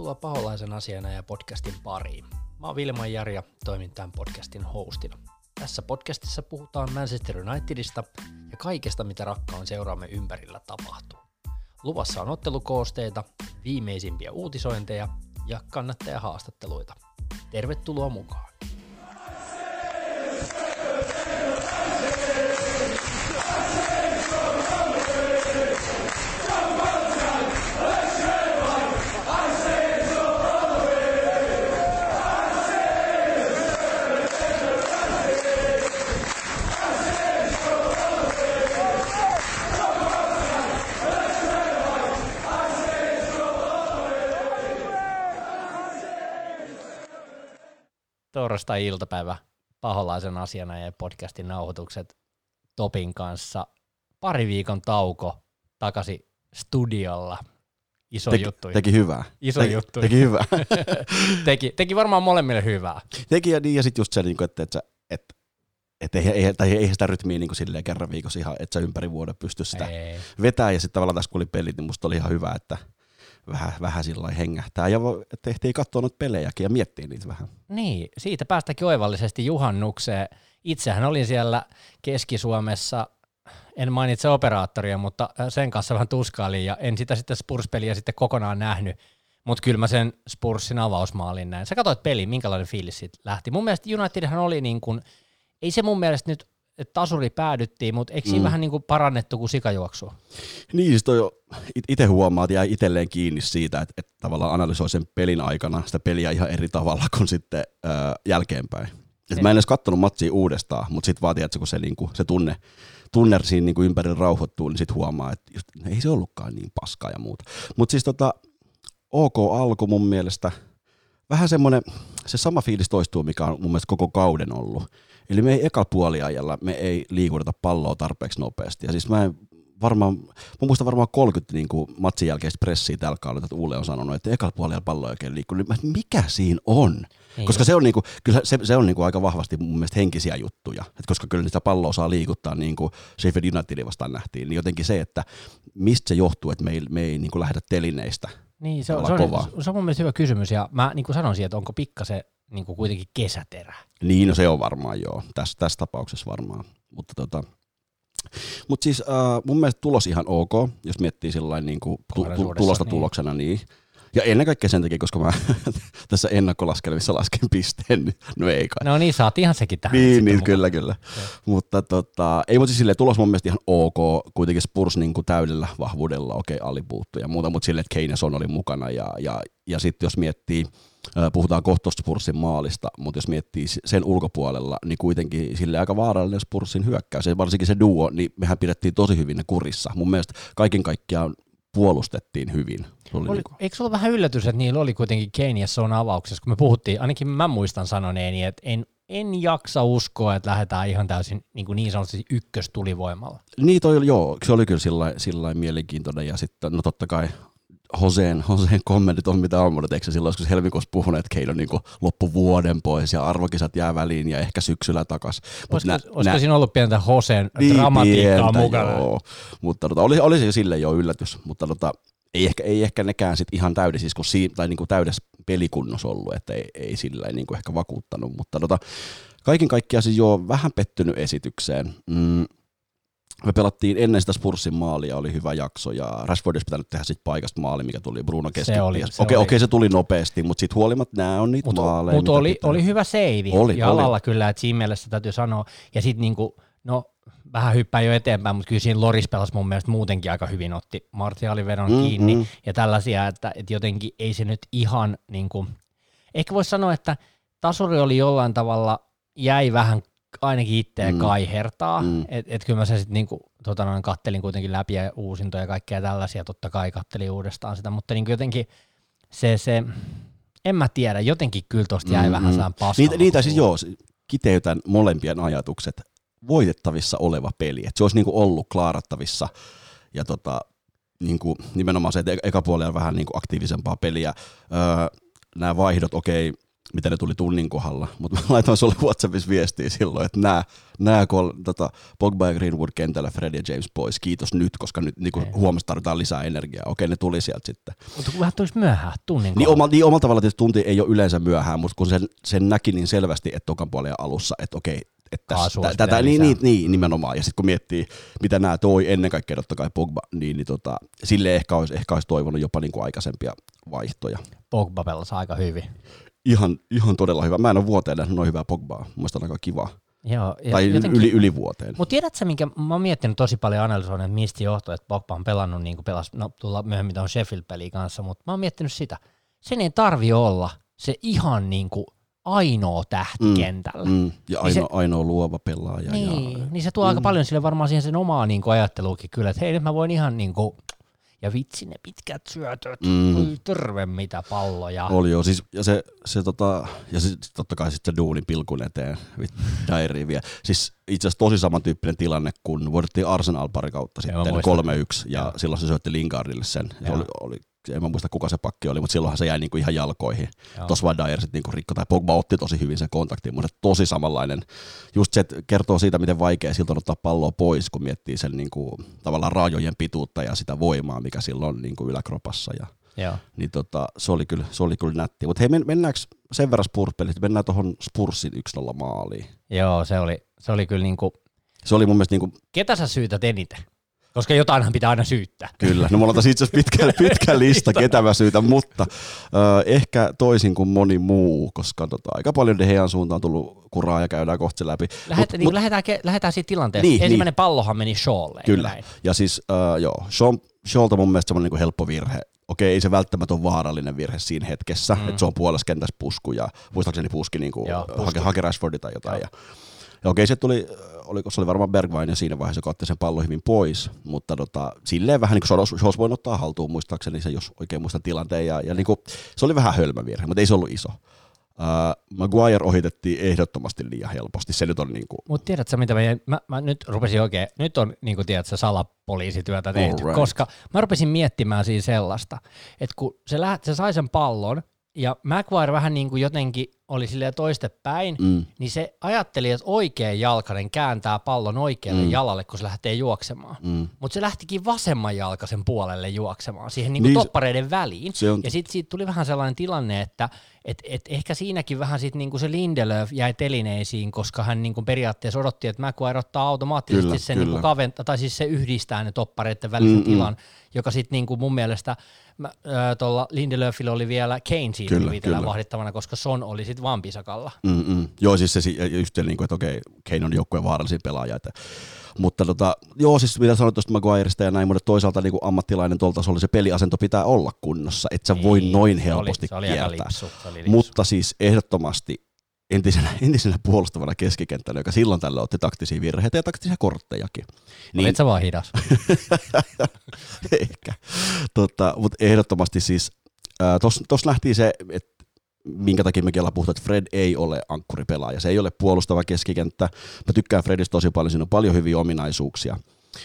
Tervetuloa Paholaisen asiana ja podcastin pariin. Mä oon Vilma Jari ja toimin tämän podcastin hostina. Tässä podcastissa puhutaan Manchester Unitedista ja kaikesta, mitä rakkaan seuraamme ympärillä tapahtuu. Luvassa on ottelukoosteita, viimeisimpiä uutisointeja ja kannattajahaastatteluita. Tervetuloa mukaan! Torstai-iltapäivä paholaisen asiana ja podcastin nauhoitukset Topin kanssa. Pari viikon tauko takaisin studiolla. Iso teki, juttu. Teki hyvää. Iso teki, juttu. Teki hyvää. teki, teki varmaan molemmille hyvää. Teki ja niin, ja sitten just se, niinku, että, että, että että ei, ei, tai ei sitä rytmiä niin kuin kerran viikossa ihan, että sä ympäri vuoden pysty sitä ei. vetää. Ja sitten tavallaan tässä kun oli pelit, niin musta oli ihan hyvä, että vähän, vähän sillä hengähtää. Ja tehtiin katsoa noita pelejäkin ja miettiä niitä vähän. Niin, siitä päästäkin oivallisesti juhannukseen. Itsehän olin siellä Keski-Suomessa, en mainitse operaattoria, mutta sen kanssa vähän tuskailin ja en sitä sitten Spurs-peliä sitten kokonaan nähnyt. Mutta kyllä mä sen Spursin avausmaalin näin. Sä katsoit peli, minkälainen fiilis siitä lähti. Mun mielestä Unitedhan oli niin kuin, ei se mun mielestä nyt että tasuri päädyttiin, mutta eikö siinä mm. vähän niin kuin parannettu kuin sikajuoksua? Niin, siis toi itse huomaat ja itselleen kiinni siitä, että, että tavallaan analysoi sen pelin aikana sitä peliä ihan eri tavalla kuin sitten ää, jälkeenpäin. Et mä en edes katsonut matsia uudestaan, mutta sitten vaatii, että kun se, niinku, se tunne, tunne siinä niinku ympärillä rauhoittuu, niin sitten huomaa, että just, ei se ollutkaan niin paskaa ja muuta. Mutta siis tota, OK alku mun mielestä, vähän semmoinen, se sama fiilis toistuu, mikä on mun mielestä koko kauden ollut. Eli me ei eka puoliajalla, me ei liikuteta palloa tarpeeksi nopeasti. Ja siis mä en varmaan, mä muistan varmaan 30 niin kuin matsin jälkeistä pressiä tällä kaudella, että Uule on sanonut, että eka puolella pallo ei oikein liikkuu. Niin mikä siinä on? Ei koska se on, niinku, kyllä se, se on niinku aika vahvasti mun mielestä henkisiä juttuja. Et koska kyllä sitä palloa saa liikuttaa, niin kuin Sheffield Unitedin vastaan nähtiin, niin jotenkin se, että mistä se johtuu, että me ei, me ei niinku lähdetä telineistä niin, se on, se, on, se on mun mielestä hyvä kysymys, ja mä niin kuin sanoisin, että onko pikkasen niin kuin kuitenkin kesäterä. Niin, no se on varmaan joo, tässä, tässä tapauksessa varmaan. Mutta tota, mutta siis äh, mun mielestä tulos ihan ok, jos miettii sillain niin kuin tu, tu, tulosta niin. tuloksena, niin. Ja ennen kaikkea sen takia, koska mä tässä ennakkolaskelmissa lasken pisteen, niin no ei kai. No niin, saat ihan sekin tähän. Niin, niin kyllä, kyllä. Okay. Mutta tota, ei, mutta siis silleen, tulos mun mielestä ihan ok, kuitenkin Spurs niin kuin täydellä vahvuudella, okei, okay, alipuuttu ja muuta, mutta silleen, että Kane ja Son oli mukana ja, ja, ja sitten jos miettii, puhutaan kohta Spursin maalista, mutta jos miettii sen ulkopuolella, niin kuitenkin sille aika vaarallinen Spursin hyökkäys, ja varsinkin se duo, niin mehän pidettiin tosi hyvin ne kurissa. Mun mielestä kaiken kaikkiaan puolustettiin hyvin. oli, oli, niin eikö se ollut vähän yllätys, että niillä oli kuitenkin Kane ja Son avauksessa, kun me puhuttiin, ainakin mä muistan sanoneeni, että en, en jaksa uskoa, että lähdetään ihan täysin niin, kuin niin sanotusti ykköstulivoimalla. Niin toi, joo, se oli kyllä sillä, sillä mielenkiintoinen ja sitten no totta kai Hoseen, Hoseen kommentit on mitä on, mutta eikö silloin joskus helmikuussa puhunut, että Keino niin loppu vuoden pois ja arvokisat jää väliin ja ehkä syksyllä takas. Olisiko, nä, olisiko nä, siinä ollut pientä Hoseen niin, dramatiikkaa pientä, mukana? Joo. Mutta tota, oli, oli se sille jo yllätys, mutta tota, ei ehkä, ei ehkä nekään sit ihan täydessä, kun si, tai niin täydessä pelikunnossa ollut, että ei, ei sillä niin ehkä vakuuttanut, mutta tota, kaiken kaikkiaan siis jo vähän pettynyt esitykseen. Mm, me pelattiin ennen sitä Spursin maalia, oli hyvä jakso, ja Rashford olisi pitänyt tehdä sit paikasta maali, mikä tuli Bruno keskittiin. Okei, okei, okay, se tuli nopeasti, mutta sitten huolimatta nämä on niitä mut, maaleja. Mutta oli, oli hyvä seivi oli, jalalla oli. kyllä, että siinä mielessä täytyy sanoa. Ja sitten niinku, no vähän hyppää jo eteenpäin, mutta kyllä siinä Loris pelasi mun mielestä muutenkin aika hyvin, otti Martialivedon mm, kiinni mm. ja tällaisia, että, että jotenkin ei se nyt ihan niin kuin, ehkä voisi sanoa, että tasuri oli jollain tavalla, jäi vähän ainakin itseä mm. kaihertaa. Mm. Että et kyllä mä se sitten niinku, tota noin, kattelin kuitenkin läpi ja uusintoja ja kaikkea tällaisia, totta kai kattelin uudestaan sitä, mutta niinku jotenkin se, se, en mä tiedä, jotenkin kyllä tosta jäi mm, vähän saan paskaa. Niitä, niitä siis joo, kiteytän molempien ajatukset. Voitettavissa oleva peli, että se olisi niinku ollut klaarattavissa ja tota, niinku, nimenomaan se, että eka puolella vähän niinku aktiivisempaa peliä. Öö, nämä vaihdot, okei, mitä ne tuli tunnin kohdalla, mutta mä laitoin sulle WhatsAppissa viestiä silloin, että nämä, nämä kol, tota, Pogba ja Greenwood kentällä, Fred ja James pois, kiitos nyt, koska nyt niin huomasi tarvitaan lisää energiaa. Okei, ne tuli sieltä sitten. Mutta vähän tulisi myöhään, tunnin niin, oma, niin omalla tavalla tietysti tunti ei ole yleensä myöhään, mutta kun sen, sen näki niin selvästi, että tokan puolen alussa, että okei, että tätä, niin, niin, niin, nimenomaan. Ja sitten kun miettii, mitä nämä toi ennen kaikkea totta kai Pogba, niin, niin tota, sille ehkä olisi, ehkä olisi toivonut jopa niin kuin aikaisempia vaihtoja. Pogba pelasi aika hyvin ihan, ihan todella hyvä. Mä en ole vuoteen nähnyt noin hyvää Pogbaa. Mielestäni aika kiva. Joo, tai jotenkin, yli, yli vuoteen. Mutta tiedätkö, minkä mä oon miettinyt tosi paljon analysoinut, että mistä johtuu, että Pogba on pelannut niin kuin pelas, no tulla myöhemmin on Sheffield-peli kanssa, mutta mä oon miettinyt sitä. Sen ei tarvi olla se ihan niin kuin ainoa tähti mm, kentällä. Mm, ja niin ainoa, niin se, ainoa luova pelaaja. Niin, ja, niin se tuo mm. aika paljon sille varmaan siihen sen omaa niin kuin ajatteluukin kyllä, että hei nyt mä voin ihan niin kuin ja vitsi ne pitkät syötöt, mm. terve mitä palloja. Oli joo, siis, ja se, se tota, ja sit, totta kai sitten se duunin pilkun eteen, Dairiin vielä. Siis itse asiassa tosi samantyyppinen tilanne, kun voidettiin Arsenal pari kautta sitten 3-1, ja ja silloin se syötti Lingardille sen. Se oli, oli en mä muista kuka se pakki oli, mutta silloinhan se jäi niinku ihan jalkoihin. Tuossa vaan Dyer sitten niinku rikko, tai Pogba otti tosi hyvin sen kontaktin, mutta tosi samanlainen. Just se, että kertoo siitä, miten vaikea siltä on ottaa palloa pois, kun miettii sen niinku, tavallaan raajojen pituutta ja sitä voimaa, mikä silloin on niinku yläkropassa. Ja, Joo. Niin tota, se, oli kyllä, se oli kyllä nätti. Mutta hei, mennäänkö sen verran Spurs-pelit, mennään tuohon Spursin 1-0 maaliin. Joo, se oli, se oli kyllä niinku... Se oli mun mielestä niinku... Ketä sä syytät eniten? Koska jotainhan pitää aina syyttää. Kyllä, no mulla on itse asiassa pitkä, pitkä lista, ketä mä syytän, mutta ö, ehkä toisin kuin moni muu, koska tota, aika paljon De Hean suuntaan on tullut kuraa ja käydään kohta läpi. Lähet, mut, niin, mut, lähdetään, lähdetään siitä tilanteesta. Niin, Ensimmäinen niin. pallohan meni Shawlle. Kyllä, näin. ja siis ö, joo, Shaw, Shawlta mun mielestä semmoinen niin helppo virhe. Okei, ei se välttämättä ole vaarallinen virhe siinä hetkessä, mm. että se on puolessa kentässä pusku ja muistaakseni puski, niin kuin, joo, puski. hake, hake Rashfordi tai jotain. Joo. Ja, ja okei, se tuli oliko se oli varmaan Bergwijn ja siinä vaiheessa, kun otti sen pallon hyvin pois, mutta tota, silleen vähän niin kuin se olisi voinut ottaa haltuun muistaakseni se, jos oikein muistan tilanteen, ja, ja niin kuin, se oli vähän hölmä virhe, mutta ei se ollut iso. Uh, Maguire ohitettiin ehdottomasti liian helposti, se nyt on niin kuin... Mutta tiedätkö mitä, mä, mä, mä, nyt rupesin oikein, nyt on niin kuin tiedätkö, salapoliisityötä tehty, right. koska mä rupesin miettimään siinä sellaista, että kun se, läht, se sai sen pallon, ja Maguire vähän niin kuin jotenkin oli silleen toistepäin, mm. niin se ajatteli, että oikea jalkainen kääntää pallon oikealle mm. jalalle, kun se lähtee juoksemaan. Mm. Mutta se lähtikin vasemman jalkaisen puolelle juoksemaan, siihen niin kuin niin toppareiden väliin. Se on... Ja sitten siitä tuli vähän sellainen tilanne, että et, et ehkä siinäkin vähän sit niinku se Lindelöf jäi telineisiin, koska hän niinku periaatteessa odotti, että Maguire ottaa automaattisesti kyllä, sen niinku kaventa, tai siis se yhdistää ne toppareiden välisen mm, tilan, joka sitten niinku mun mielestä tuolla Lindelöfillä oli vielä Kane siinä kyllä, vahdittavana, koska Son oli sitten vaan pisakalla. Mm-mm. Joo, siis se just niin kuin, että okei, Kane on joukkueen vaarallisin pelaaja, että mutta tota, joo, siis mitä sanoit tuosta Maguiresta ja näin, mutta toisaalta niin kuin ammattilainen tuolta se peliasento pitää olla kunnossa, että sä voi niin, noin helposti se oli, se oli kieltää. Lipsu, se oli lipsu. Mutta siis ehdottomasti entisenä, entisenä puolustavana keskikenttänä, joka silloin tällä otti taktisia virheitä ja taktisia korttejakin. Niin, Olit sä vaan hidas? Ehkä. Tota, mutta ehdottomasti siis, tuossa nähtiin se, että minkä takia me Kela puhutaan, että Fred ei ole ankkuripelaaja. Se ei ole puolustava keskikenttä. Mä tykkään Fredistä tosi paljon, siinä on paljon hyviä ominaisuuksia.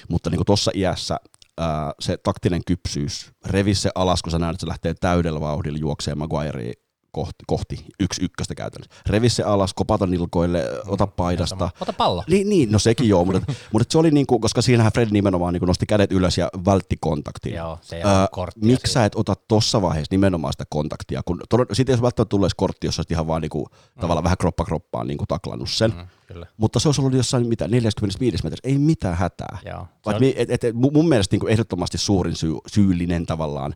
Mutta niin tuossa iässä ää, se taktinen kypsyys, revi se alas, kun sä näet, että se lähtee täydellä vauhdilla juoksemaan Maguireen kohti, kohti yksi ykköstä käytännössä. Revi se alas, kopata nilkoille, ota paidasta. Ota pallo. Niin, niin no sekin joo, mutta, mutta se oli niin kuin, koska siinähän Fred nimenomaan niin kuin nosti kädet ylös ja vältti kontaktin. Joo, se ei äh, Miksi sä et ota tossa vaiheessa nimenomaan sitä kontaktia, kun sitten jos välttämättä tulee kortti, jos olisit ihan vaan niin kuin, mm. tavallaan vähän kroppa kroppaan niin kuin taklannut sen. Mm, kyllä. Mutta se olisi ollut jossain mitä, 45 metrissä, ei mitään hätää. Joo, on... mi, et, et, et, mun mielestä niin kuin ehdottomasti suurin syy, syyllinen tavallaan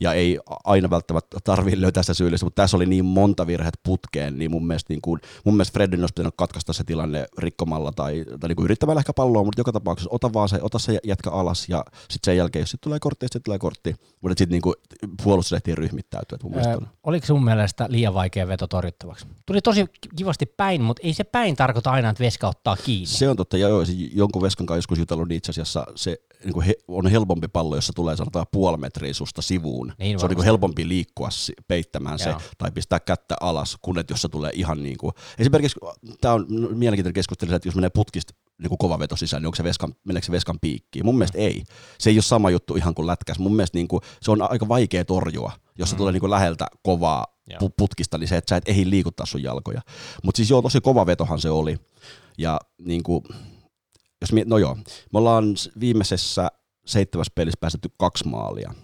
ja ei aina välttämättä tarvitse löytää sitä syyllistä, mutta tässä oli niin monta virhet putkeen, niin mun mielestä, niin kuin, mun mielestä Fredin olisi pitänyt katkaista se tilanne rikkomalla tai, tai niin kuin yrittämällä ehkä palloa, mutta joka tapauksessa ota vaan se, ota se jätkä alas ja sitten sen jälkeen, jos sitten tulee kortti, sitten tulee kortti, mutta sitten niin kuin puolustus ehtii ryhmittäytyä. Mun öö, oliko sun mielestä liian vaikea veto torjuttavaksi? Tuli tosi kivasti päin, mutta ei se päin tarkoita aina, että veska ottaa kiinni. Se on totta, ja joo, jonkun veskan kanssa joskus jutellut, niin itse asiassa se niin kuin he, on helpompi pallo, jossa tulee sanotaan puoli metriä susta sivuun. Niin se on niin kuin helpompi liikkua peittämään Joo. se tai pistää kättä alas, kun että jos se tulee ihan niin kuin, esimerkiksi tämä on mielenkiintoinen keskustelu, että jos menee putkista niin kuin kova veto sisään, niin onko se veskan, meneekö se veskan piikkiin? Mun mielestä ei. Se ei ole sama juttu ihan kuin lätkäs. Mun mielestä niin kuin, se on aika vaikea torjua jos se mm. tulee niin kuin läheltä kovaa Joo. putkista, niin se, että sä et ehdi liikuttaa sun jalkoja. Mutta siis joo, tosi kova vetohan se oli. Ja niin kuin, jos mi- no joo, me ollaan viimeisessä seitsemässä pelissä päästetty kaksi maalia.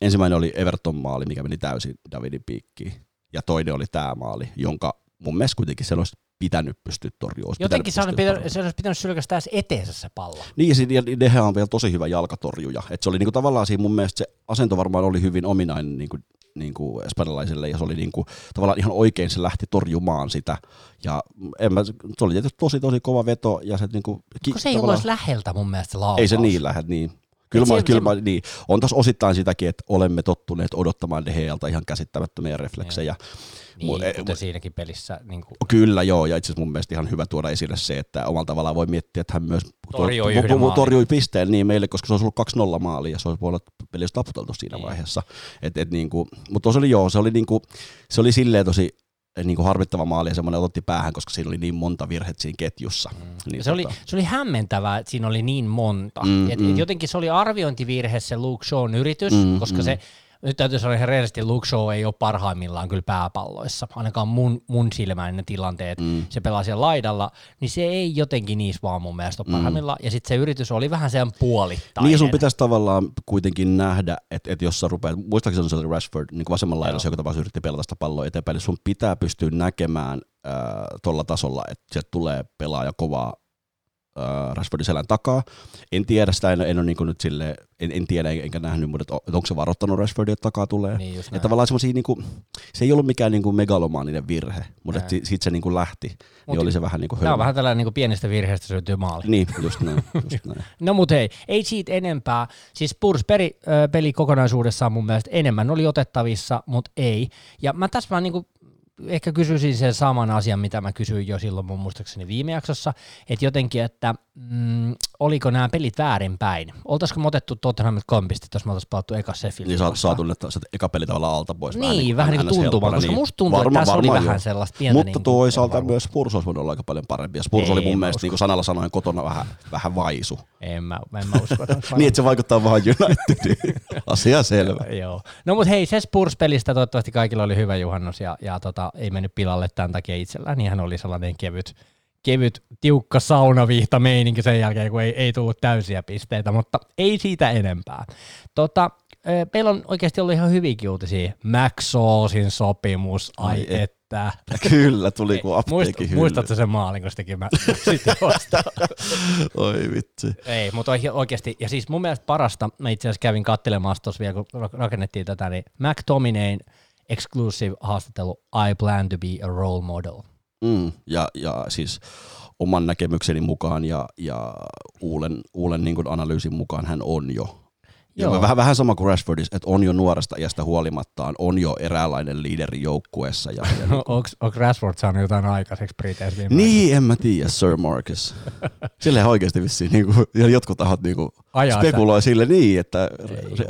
Ensimmäinen oli Everton maali, mikä meni täysin Davidin piikkiin. Ja toinen oli tämä maali, jonka mun mielestä kuitenkin se olisi pitänyt pystyä torjumaan. Jotenkin se, pitänyt, se olisi pitänyt sylkästä tässä eteensä se pallo. Niin, ja Dehe on vielä tosi hyvä jalkatorjuja. Et se oli niinku tavallaan siinä mun mielestä se asento varmaan oli hyvin ominainen niinku, niinku espanjalaisille, ja se oli niinku, tavallaan ihan oikein se lähti torjumaan sitä. Ja en mä, se oli tietysti tosi tosi kova veto. Ja se, niinku, ki, se ei ollut läheltä mun mielestä se laukaus. Ei se niin lähde, niin. Kyllä, mä, kyllä mä, niin. On taas osittain sitäkin, että olemme tottuneet odottamaan Dehealta ihan käsittämättömiä refleksejä. Niin, e, kuten siinäkin pelissä. Niin kuin... Kyllä joo, ja itse asiassa mun mielestä ihan hyvä tuoda esille se, että omalla tavallaan voi miettiä, että hän myös torjui, to, torjui pisteen niin meille, koska se olisi ollut 2-0 maali ja se olisi voinut pelissä taputeltu siinä niin. vaiheessa. Et, et, niin kuin, mutta se oli joo, se oli, niin kuin, se oli silleen tosi niin kuin harmittava maali ja semmoinen otti päähän, koska siinä oli niin monta virhettä siinä ketjussa. Mm. Niin se, tota... oli, se oli hämmentävää, että siinä oli niin monta. Mm, et, mm. Et jotenkin se oli arviointivirhe se Luke Shawn yritys, mm, koska mm. se nyt täytyy sanoa ihan rehellisesti, Luke Shaw ei ole parhaimmillaan kyllä pääpalloissa, ainakaan mun, mun silmäinen ne tilanteet, mm. se pelaa siellä laidalla, niin se ei jotenkin niissä vaan mun mielestä ole mm. parhaimmillaan, ja sitten se yritys oli vähän sen puolittainen. Niin sun pitäisi tavallaan kuitenkin nähdä, että, että jos sä rupeat, muistaakseni se oli Rashford niin vasemmalla laidassa, joka tapauksessa yritti pelata sitä palloa eteenpäin, niin sun pitää pystyä näkemään äh, tuolla tasolla, että sieltä tulee pelaaja kovaa äh, Rashfordin selän takaa. En tiedä sitä, en, en ole niin nyt sille, en, en, tiedä enkä nähnyt, mutta että onko se varoittanut Rashfordia, että takaa tulee. Niin ja tavallaan niin kuin, se ei ollut mikään niin kuin megalomaaninen virhe, mutta että siitä se niin kuin lähti, Mut, niin oli se vähän niin kuin Tämä on vähän tällainen niin kuin pienestä virheestä syntyy maali. Niin, just näin. Just näin. no mutta hei, ei siitä enempää. Siis Spurs peli, peli kokonaisuudessaan mun mielestä enemmän oli otettavissa, mutta ei. Ja mä tässä vaan niin kuin ehkä kysyisin sen saman asian, mitä mä kysyin jo silloin mun muistaakseni viime jaksossa, että jotenkin, että mm, oliko nämä pelit väärinpäin? Oltaisiko me otettu Tottenhamit kolme pistettä, jos me oltaisiin pelattu eka Sheffield? Niin saatu, saatu ne, eka peli tavallaan alta pois. Niin, vähän niin, vähän niin kuin tuntumaan, koska niin. musta tuntuu, varma, että tässä oli jo. vähän sellaista pientä. Mutta niin toisaalta myös Spurs olisi voinut olla aika paljon parempi. Ja Spurs Ei, oli mun mielestä niin kuin sanalla sanoen kotona vähän, vähän vaisu. En mä, en mä usko. niin, että se vaikuttaa vaan Unitediin. Asia selvä. Joo. No mutta hei, se Spurs-pelistä toivottavasti kaikilla oli hyvä juhannus ja, ja tota, ei mennyt pilalle tämän takia itsellään, niin hän oli sellainen kevyt, kevyt, tiukka saunavihta meininki sen jälkeen, kun ei, ei tullut täysiä pisteitä, mutta ei siitä enempää. Tota, meillä on oikeasti ollut ihan hyviä uutisia. Maxoosin sopimus, ai, ai että. Kyllä, tuli kuin apteekin Muist, Muistatko sen maalin, kun se teki mä sitten Oi vitsi. Ei, mutta oikeasti, ja siis mun mielestä parasta, mä itse asiassa kävin katselemaan tuossa vielä, kun rakennettiin tätä, niin McTominayn exclusive haastattelu I plan to be a role model. Mm, ja, ja siis oman näkemykseni mukaan ja, ja Uulen, Uulen niin analyysin mukaan hän on jo Joo. Vähän, vähän sama kuin Rashfordissa, että on jo nuoresta iästä huolimattaan, on jo eräänlainen liideri joukkueessa. Ja, ja niin Onko Rashford saanut jotain aikaiseksi Briteissä Niin, en mä tiedä, Sir Marcus. Sille oikeasti vissiin niin kuin, jotkut tahot niin kuin, spekuloi sille niin, että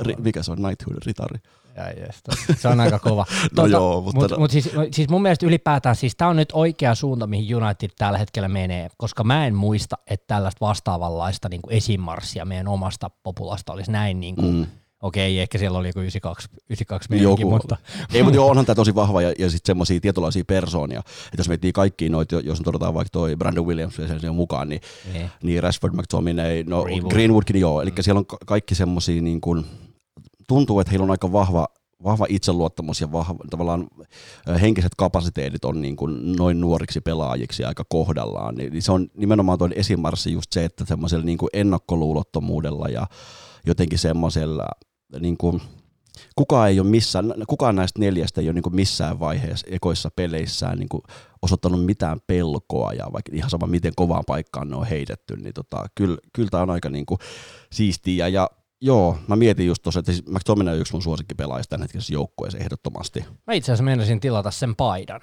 Ei, mikä se on, Knighthood, ritari. Ja se on aika kova. no tuota, joo, mutta... Mut, mut siis, siis mun mielestä ylipäätään, siis tämä on nyt oikea suunta, mihin United tällä hetkellä menee, koska mä en muista, että tällaista vastaavanlaista niin kuin esimarssia meidän omasta populasta olisi näin niin kuin, mm. Okei, ehkä siellä oli joku 92, 92 meininki, mutta... Ei, mutta joo, onhan tämä tosi vahva ja, ja sitten semmoisia tietynlaisia persoonia. Että jos miettii kaikkia noita, jos todetaan vaikka toi Brandon Williams ja sen mukaan, niin, niin. niin Rashford, McTominay, no Greenwood. Greenwoodkin joo. Eli mm. siellä on kaikki semmoisia niin kuin, tuntuu, että heillä on aika vahva, vahva itseluottamus ja vahva, tavallaan henkiset kapasiteetit on niin kuin noin nuoriksi pelaajiksi aika kohdallaan. Niin se on nimenomaan tuon esimarssi just se, että semmoisella niin kuin ennakkoluulottomuudella ja jotenkin semmoisella niin kuin, kukaan, ei ole missään, kukaan näistä neljästä ei ole niin missään vaiheessa ekoissa peleissään niin osoittanut mitään pelkoa ja vaikka ihan sama miten kovaan paikkaan ne on heitetty, niin tota, kyllä, kyllä tämä on aika niin kuin siistiä ja Joo, mä mietin just tuossa, että siis McTominay on yksi mun suosikkipelaajista tämän hetkessä joukkueessa ehdottomasti. Mä itse asiassa menisin tilata sen paidan.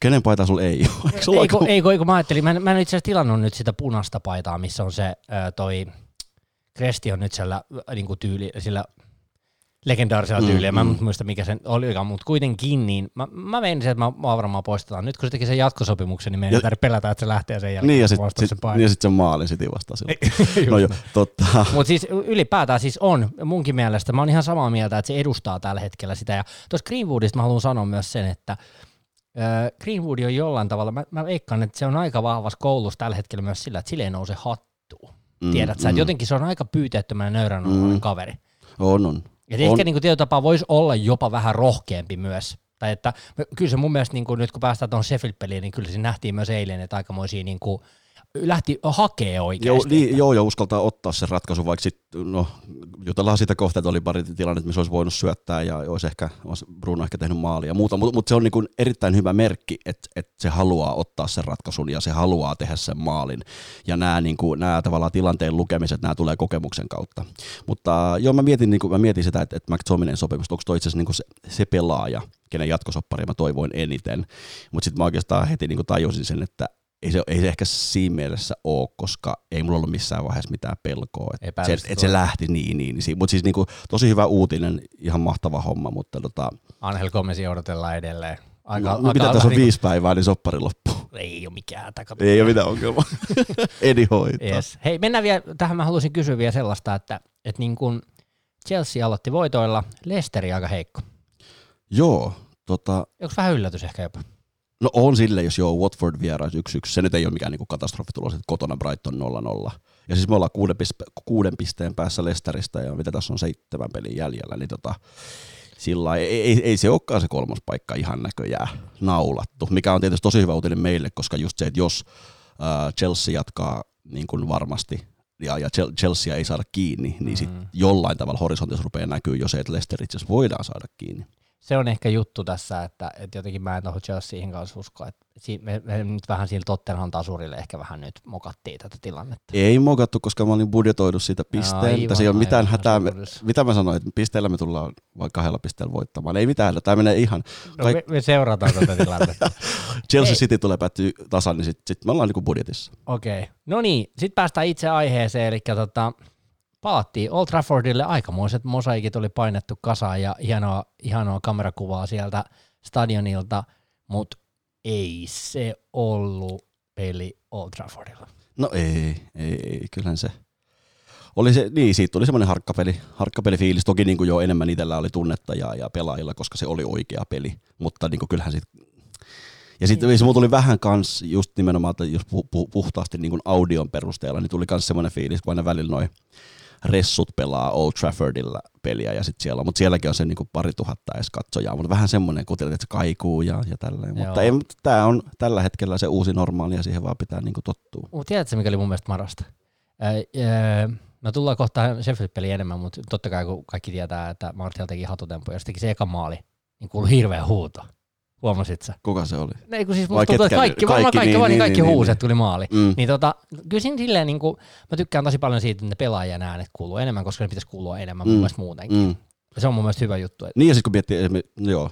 Kenen paita sulla ei ole? Eikö, ei, kun, ei, kun mä ajattelin, mä en, mä en itse asiassa tilannut nyt sitä punaista paitaa, missä on se toi Kresti on nyt siellä niin kuin tyyli, sillä legendaarisella mm, tyyliä. Mm, mä en mm. muista mikä sen oli, mutta kuitenkin niin. Mä, mä menin että mä, mä varmaan poistetaan. Nyt kun se teki sen jatkosopimuksen, niin meidän ei pelätä, että se lähtee sen jälkeen. Niin ja sitten sit, niin sit se maali sitten vasta silloin. no jo, totta. Mutta siis ylipäätään siis on munkin mielestä. Mä oon ihan samaa mieltä, että se edustaa tällä hetkellä sitä. Ja tuossa Greenwoodista mä haluan sanoa myös sen, että Greenwood on jollain tavalla, mä, mä veikkaan, että se on aika vahvassa koulussa tällä hetkellä myös sillä, että sille ei nouse hattuun. Mm, Tiedät sä, mm. että jotenkin se on aika pyyteettömän ja nöyrän mm. kaveri. On, on. Ja on. ehkä niin kuin tapaa voisi olla jopa vähän rohkeampi myös. Tai että kyllä se mun mielestä niin kuin nyt kun päästään tuohon Sheffield-peliin, niin kyllä se nähtiin myös eilen, että aikamoisia niin kuin lähti hakee oikeasti. Joo, niin, joo, ja uskaltaa ottaa sen ratkaisun, vaikka sit, no, jutellaan sitä kohtaa, että oli pari tilannetta, missä olisi voinut syöttää ja olisi ehkä, olisi Bruno ehkä tehnyt maalia ja muuta, mutta mut se on niin kuin erittäin hyvä merkki, että, että se haluaa ottaa sen ratkaisun ja se haluaa tehdä sen maalin. Ja nämä, niin kuin, nämä tavallaan tilanteen lukemiset, nämä tulee kokemuksen kautta. Mutta joo, mä mietin, niin kuin, mä mietin sitä, että, että McTominayn sopimus, onko toi itse asiassa niin se, se pelaaja, kenen jatkosoppari mä toivoin eniten. Mutta sitten mä oikeastaan heti niin kuin tajusin sen, että ei se, ei se ehkä siinä mielessä ole, koska ei mulla ollut missään vaiheessa mitään pelkoa. Että se, et se lähti niin, niin. niin mutta siis niinku, tosi hyvä uutinen, ihan mahtava homma. Mutta tota... Angel Gomezin odotellaan edelleen. Aika, no, aika, mitä tässä on niinku... viisi päivää, niin soppari loppuu. Ei ole mikään. Ei ole mitään ongelmaa. Edi hoitaa. Yes. Hei, mennään vielä, tähän mä haluaisin kysyä vielä sellaista, että, että niin kun Chelsea aloitti voitoilla, Leicesteri aika heikko. Joo. Tota... Onko vähän yllätys ehkä jopa? No on sille, jos joo, Watford vierais 1-1. Se nyt ei ole mikään niinku katastrofitulos, että kotona Brighton 0-0. Ja siis me ollaan kuuden, piste- kuuden pisteen päässä Lesteristä ja mitä tässä on seitsemän pelin jäljellä, niin tota, sillä ei, ei, ei, se olekaan se kolmas paikka ihan näköjään naulattu, mikä on tietysti tosi hyvä uutinen meille, koska just se, että jos äh, Chelsea jatkaa niin kuin varmasti ja, ja Chelsea ei saada kiinni, niin mm-hmm. sitten jollain tavalla horisontissa rupeaa näkyy jo se, että Leicester itse asiassa voidaan saada kiinni se on ehkä juttu tässä, että, että jotenkin mä en tuohon Chelseahin kanssa usko, että me, me nyt vähän sillä Tottenham tasurille ehkä vähän nyt mokattiin tätä tilannetta. Ei mokattu, koska mä olin budjetoidu siitä pisteen, no, se ei ole mitään hätää. Mitä mä sanoin, että pisteellä me tullaan vain kahdella pisteellä voittamaan. Ei mitään, tämä menee ihan... No, Kaik... me, me, seurataan tätä tilannetta. Chelsea ei. City tulee päättyä tasan, niin sitten sit me ollaan niin budjetissa. Okei, okay. no niin, sitten päästään itse aiheeseen, eli tota, palattiin Old Traffordille, aikamoiset mosaikit oli painettu kasaan ja hienoa, hienoa kamerakuvaa sieltä stadionilta, mutta ei se ollut peli Old Traffordilla. No ei, ei, ei kyllähän se. Oli se, niin, siitä tuli semmoinen harkkapeli, harkkapelifiilis. Toki niin kuin jo enemmän itsellä oli tunnetta ja, ja pelaajilla, koska se oli oikea peli. Mutta niin kuin kyllähän sit, ja sitten niin. se tuli vähän kans just nimenomaan, että jos puhtaasti niin kuin audion perusteella, niin tuli kans semmoinen fiilis, kun aina välillä noin ressut pelaa Old Traffordilla peliä ja sitten siellä on, mutta sielläkin on se niinku pari tuhatta edes katsojaa, mutta vähän semmoinen kuteli, että se kaikuu ja, ja tälleen. Joo. Mutta ei, tämä on tällä hetkellä se uusi normaali ja siihen vaan pitää niinku tottua. Mutta tiedätkö, mikä oli mun mielestä marasta? Ää, No tullaan kohta Sheffield-peli enemmän, mutta totta kai kun kaikki tietää, että Martial teki hatutempo ja se teki se eka maali, niin kuului hirveä huuto. Huomasit sä? Kuka se oli? Ei, kun siis musta tuntuu, että kaikki, kaikki, kaikki, niin, niin, kaikki niin, huuset niin, tuli maali. Mm. Niin tota, kyllä siinä silleen, niin kuin, mä tykkään tosi paljon siitä, että ne pelaajien äänet kuuluu enemmän, koska ne pitäisi kuulua enemmän mm. mun mielestä muutenkin. Mm. Se on mun mielestä hyvä juttu. Että... Niin ja sitten kun miettii, joo,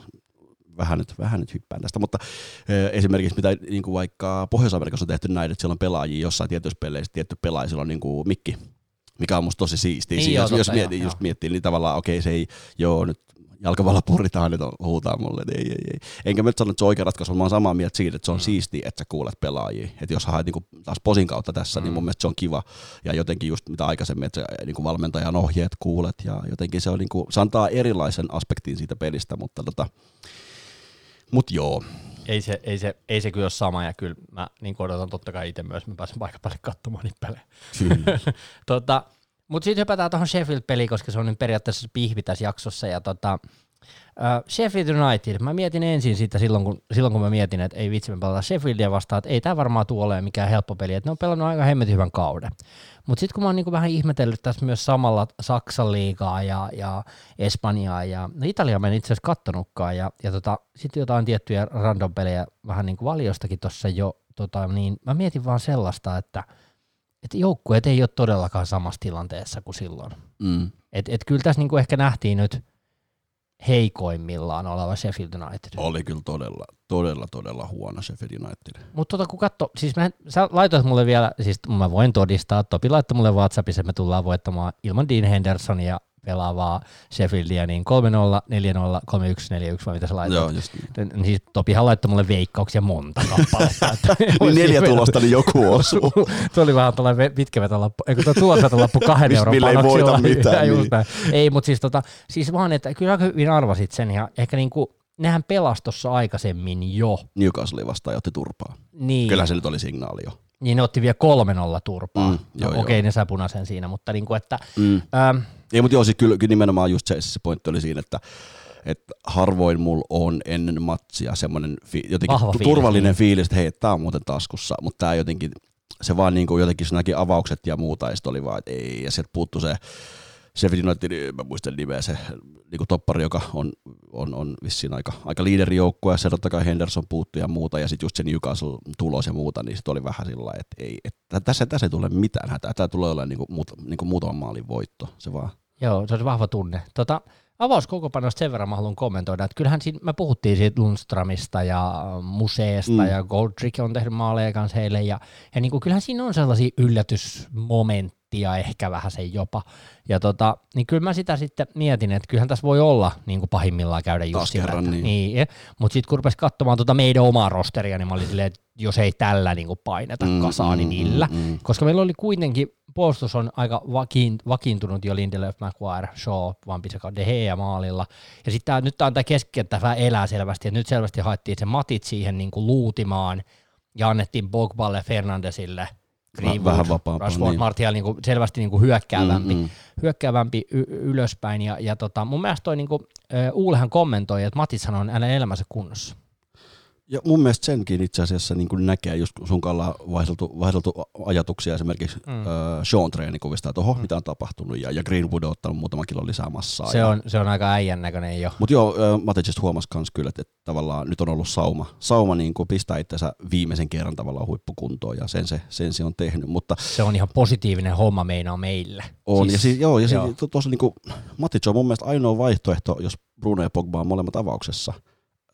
vähän nyt, vähän nyt hyppään tästä, mutta e, esimerkiksi mitä niin kuin vaikka Pohjois-Amerikassa on tehty näin, että siellä on pelaajia jossain tietyissä peleissä, tietty pelaaja, sillä on niin kuin mikki, mikä on musta tosi siistiä. Niin, jos, jos miettii, just miettii, niin tavallaan okei, okay, se ei, joo, nyt jalkavalla puritaan, että huutaa mulle, että ei, ei, ei. Enkä mä nyt sano, että se on oikea ratkaisu, mä oon samaa mieltä siitä, että se on mm. siistiä, että sä kuulet pelaajia. Että jos haet niin taas posin kautta tässä, mm. niin mun mielestä se on kiva. Ja jotenkin just mitä aikaisemmin, että sä niin valmentajan ohjeet kuulet ja jotenkin se, on, niin kuin, se antaa erilaisen aspektin siitä pelistä, mutta tota, mut joo. Ei se, ei, se, ei se kyllä ole sama ja kyllä mä niin odotan totta kai itse myös, mä pääsen paikan päälle katsomaan niitä pelejä. tota, mutta sitten hypätään tuohon Sheffield-peliin, koska se on nyt periaatteessa pihvi tässä jaksossa. Ja tota, uh, Sheffield United, mä mietin ensin sitä silloin, kun, silloin kun mä mietin, että ei vitsi, me pelataan Sheffieldia vastaan, että ei tämä varmaan tule olemaan mikään helppo peli, että ne on pelannut aika hemmetin hyvän kauden. Mutta sitten kun mä oon niinku vähän ihmetellyt tässä myös samalla Saksan liigaa ja, ja Espanjaa ja no Italia mä en itse asiassa kattonutkaan ja, ja tota, sitten jotain tiettyjä random pelejä vähän niin kuin valiostakin tuossa jo, tota, niin mä mietin vaan sellaista, että – että joukkueet ei ole todellakaan samassa tilanteessa kuin silloin. Mm. Et, et kyllä tässä niinku ehkä nähtiin nyt heikoimmillaan oleva Sheffield United. Oli kyllä todella, todella, todella huono Sheffield United. Mutta tota, kun katso, siis mä, sä laitoit mulle vielä, siis mä voin todistaa, Topi laittoi mulle WhatsAppissa, että me tullaan voittamaan ilman Dean Hendersonia pelaavaa Sheffieldia, niin 3-0, 4-0, 3-1, 4-1, vai mitä sä laitat? Joo, just niin. Siis Topihan laittoi mulle veikkauksia monta kappaletta. niin neljä tulosta, niin joku osuu. Tuo oli vähän tällainen pitkä vetolappu, eikö tuo tulosvetolappu kahden euron Millä ei voita mitään. Niin. Ei, mutta siis, tota, siis vaan, että kyllä aika hyvin arvasit sen ja ehkä niinku, nehän pelastossa aikaisemmin jo. Newcastle vastaan otti turpaa. Niin. Kyllä se nyt oli signaali jo. Niin ne otti vielä 3-0 turpaa. Mm, no, Okei, okay, ne punaisen siinä, mutta niin kuin, että... Mm. Ähm, Ei, mutta joo, siis kyllä, kyllä nimenomaan just se, se pointti oli siinä, että että harvoin mulla on ennen matsia semmoinen fi- jotenkin Vahva turvallinen fiilis, fiilis että hei, tämä on muuten taskussa, mutta tämä jotenkin, se vaan niin kuin jotenkin se näki avaukset ja muuta, ja oli vaan, että ei, ja sieltä puuttu se Sheffield United, mä muistan nimeä se niin toppari, joka on, on, on vissiin aika, aika liiderijoukkue, ja se totta kai Henderson puuttu ja muuta, ja sitten just se Newcastle tulos ja muuta, niin sitten oli vähän sillä että ei, että tässä, tässä ei tule mitään hätää, tämä tulee olemaan niin muut, niin muutaman maalin voitto, se vaan. Joo, se on vahva tunne. Tota, avauskokopanosta sen verran mä haluan kommentoida, että kyllähän siinä, me puhuttiin siitä Lundströmistä ja Museesta mm. ja Goldrick on tehnyt maaleja kanssa heille ja, ja niin kuin, kyllähän siinä on sellaisia yllätysmomentteja ehkä vähän se jopa. Ja tota, niin kyllä mä sitä sitten mietin, että kyllähän tässä voi olla niin kuin pahimmillaan käydä just sillä, kerran, niin. niin Mutta sitten kun rupesi katsomaan tuota meidän omaa rosteria, niin mä olin silleen, että jos ei tällä niin kuin paineta mm, kasaan, niin mm, millä. Mm, mm. Koska meillä oli kuitenkin puolustus on aika vakiin, vakiintunut jo Lindelöf, McGuire, Shaw, Van Bissaka, De Gea maalilla. Ja sitten nyt tämä keskikenttä vähän elää selvästi, että nyt selvästi haettiin se matit siihen niin kuin luutimaan ja annettiin Bogballe, Fernandesille, Greenwood, vähän vapaapaa, Rashford, niin. Martial niin kuin selvästi niin kuin hyökkäävämpi, mm, mm. hyökkäävämpi y- ylöspäin. Ja, ja tota, mun mielestä toi niin kuin, Uulehan kommentoi, että Matitsan on hänen elämänsä kunnossa. Ja mun mielestä senkin itse asiassa niin kuin näkee, just sun kanssa vaihdeltu, vaihdeltu ajatuksia esimerkiksi mm. äh, Sean treenikuvista, että oho, mm. mitä on tapahtunut, ja, ja Greenwood on ottanut muutaman kilon lisää massaa. Se, ja... on, se on aika äijän näköinen jo. Mutta joo, äh, Matejista huomasi myös kyllä, että, että tavallaan nyt on ollut sauma, sauma niin kuin pistää itsensä viimeisen kerran tavallaan huippukuntoon, ja sen se, sen se on tehnyt. Mutta, se on ihan positiivinen homma meinaa meille. On, siis, ja, siis, joo, ja joo. Siis, tuossa niin kuin, Matic on mun mielestä ainoa vaihtoehto, jos Bruno ja Pogba on molemmat avauksessa –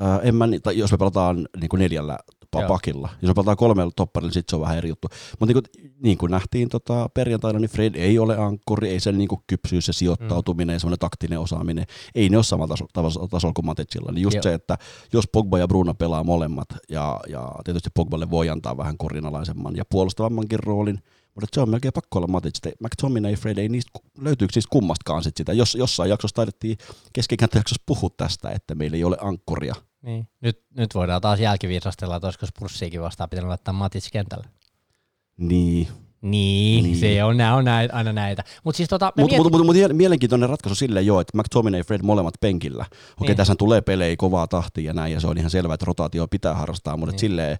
Ää, en mä, tai jos me pelataan niin kuin neljällä Joo. pakilla, jos me pelataan kolmella topparilla, niin sitten se on vähän eri juttu. Mutta niin kuin, niin kuin nähtiin tota, perjantaina, niin Fred ei ole ankkuri, ei sen niin kuin kypsyys ja sijoittautuminen, mm. semmoinen taktinen osaaminen, ei ne ole samalla tasolla, taso, tasolla kuin Matetsilla. Niin just Joo. se, että jos Pogba ja Bruno pelaa molemmat, ja, ja tietysti Pogballe voi antaa vähän korinalaisemman ja puolustavammankin roolin, mutta se on melkein pakko olla Matic. McTominay ja Fred ei niistä, löytyykö siis kummastakaan sit sitä. Jos, jossain jaksossa taidettiin keskikäntäjaksossa puhua tästä, että meillä ei ole ankkuria. Niin. Nyt, nyt voidaan taas jälkiviisastella, että olisiko Spurssiikin vastaan pitänyt laittaa Matic kentälle. Niin, niin, niin, se on, nämä on näitä, aina näitä. Mutta siis tota, mut, mietin... mut, mut, mut, mielenkiintoinen ratkaisu sille jo, että McTominay ja Fred molemmat penkillä. Okei, niin. tässä tulee pelejä kovaa tahtia ja näin, ja se on ihan selvää, että rotaatio pitää harrastaa, mutta niin. silleen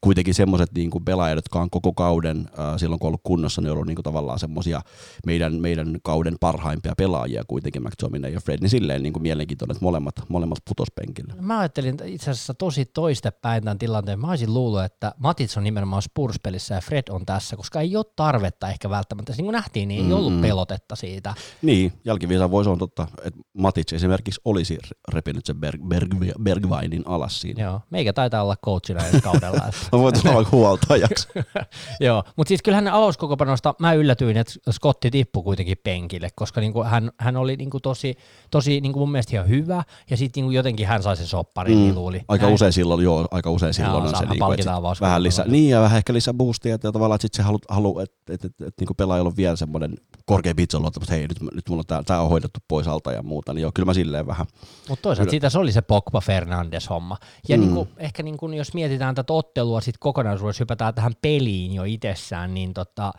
kuitenkin semmoiset niin pelaajat, jotka on koko kauden äh, silloin kun on ollut kunnossa, ne on ollut niin kuin, tavallaan semmoisia meidän, meidän kauden parhaimpia pelaajia kuitenkin McTominay ja Fred, niin silleen niin kuin mielenkiintoinen, että molemmat, molemmat putos penkillä. Mä ajattelin itse asiassa tosi toistepäin tämän tilanteen. Mä olisin luullut, että Matits on nimenomaan Spurs-pelissä ja Fred on tässä, koska ei ole tarvetta ehkä välttämättä. Niin kuin nähtiin, niin ei mm-hmm. ollut pelotetta siitä. Niin, jälkiviisaan voisi on totta, että Matic esimerkiksi olisi repinyt sen Berg, Berg, Bergvainin alas siinä. Joo, meikä taitaa olla coachina ensi kaudella. mä voin tulla huoltajaksi. Joo, mutta siis kyllähän avauskokopanosta mä yllätyin, että Scotti tippui kuitenkin penkille, koska niinku hän, hän oli niinku tosi, tosi niinku mun mielestä ihan hyvä, ja sitten niinku jotenkin hän sai sen sopparin, niin mm. niin luuli. Aika Näin. usein silloin, joo, aika usein silloin joo, on se, niinku, vähän lisää, niin ja vähän ehkä lisää boostia, että tavallaan sitten se halu, halu että et, et, et, niinku pelaajalla on vielä semmoinen korkea pitsolluottamus, että hei, nyt, nyt mulla on tää, tää on hoidettu pois alta ja muuta, niin joo, kyllä mä silleen vähän. Mutta toisaalta siitä se oli se Pogba Fernandes homma. Ja mm. niinku, ehkä niinku, jos mietitään tätä ottelua sit kokonaisuudessa, hypätään tähän peliin jo itsessään, niin tota,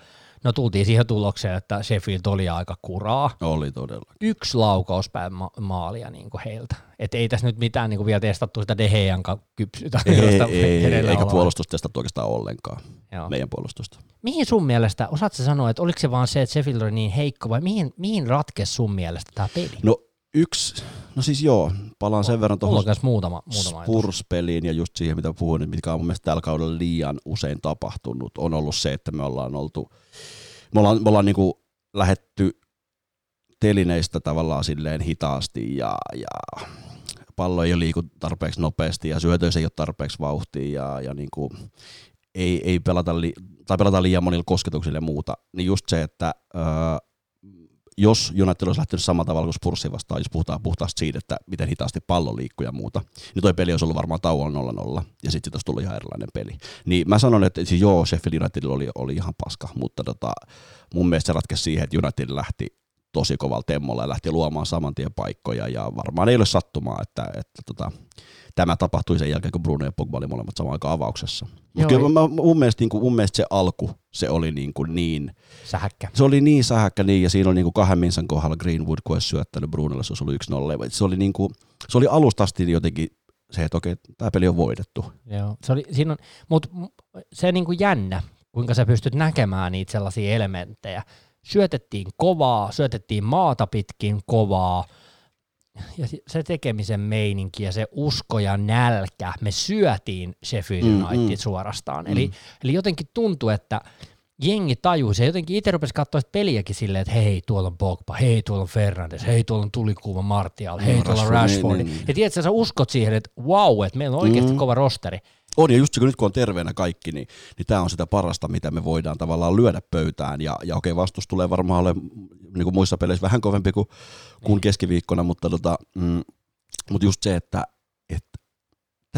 No tultiin siihen tulokseen, että Sheffield oli aika kuraa. Oli todella. Yksi laukauspäin ma- maalia niin kuin heiltä. Et ei tässä nyt mitään niin kuin vielä testattu sitä Dehean kypsytä. Ei, ei, ei eikä puolustusta testattu oikeastaan ollenkaan, Joo. meidän puolustusta. Mihin sun mielestä, osaatko sanoa, että oliko se vaan se, että Sheffield oli niin heikko vai mihin, mihin ratkesi sun mielestä tämä peli? No yksi, no siis joo, palaan sen verran tuohon muutama, muutama Spurs-peliin ja just siihen, mitä puhuin, mitkä on mun mielestä tällä kaudella liian usein tapahtunut, on ollut se, että me ollaan oltu, me ollaan, me ollaan niinku lähetty telineistä tavallaan silleen hitaasti ja, ja pallo ei liiku tarpeeksi nopeasti ja syötöissä ei ole tarpeeksi vauhtia ja, ja niinku, ei, ei pelata, li, tai pelata liian monilla kosketuksilla ja muuta, niin just se, että öö, jos United olisi lähtenyt samalla tavalla kuin Spursi vastaan, jos puhutaan puhtaasti siitä, että miten hitaasti pallo liikkuu ja muuta, niin toi peli olisi ollut varmaan tauolla 0-0, ja sitten olisi tullut ihan erilainen peli. Niin mä sanon, että siis joo, Sheffield United oli, oli ihan paska, mutta tota, mun mielestä se ratkesi siihen, että United lähti tosi kovalla temmolla ja lähti luomaan saman tien paikkoja, ja varmaan ei ole sattumaa, että, että tota, tämä tapahtui sen jälkeen, kun Bruno ja Pogba oli molemmat samaan aikaan avauksessa. Mutta kyllä mä, mun, mielestä, niin kuin, mun mielestä se alku, se oli niin, kuin niin sähäkkä. Se oli niin sähäkkä niin, ja siinä oli niin kuin kahden minsan kohdalla Greenwood, kun olisi syöttänyt Brunolle, se oli 1-0. Se oli, niin kuin, se oli alusta asti jotenkin se, että okei, tämä peli on voitettu. Joo, se oli, siinä on, mutta se niin kuin jännä, kuinka sä pystyt näkemään niitä sellaisia elementtejä. Syötettiin kovaa, syötettiin maata pitkin kovaa, ja se tekemisen meininki ja se usko ja nälkä, me syötiin Sheffield mm, United mm, suorastaan. Mm. Eli, eli jotenkin tuntui, että jengi tajuisi, ja jotenkin itse rupesi katsoa peliäkin silleen, että hei, tuolla on Pogba, hei, tuolla on Fernandes, hei, tuolla on tulikuuma Martial, hei, tuolla on Rashford. Niin, niin, niin. Ja tiedätkö, sä uskot siihen, että wow, että meillä on oikeasti mm. kova rosteri. On, ja just se, kun nyt kun on terveenä kaikki, niin, niin tämä on sitä parasta, mitä me voidaan tavallaan lyödä pöytään. Ja, ja okei, vastus tulee varmaan ole niin kuin muissa peleissä vähän kovempi kuin, kuin niin. keskiviikkona, mutta, tota, mm, mutta just se, että,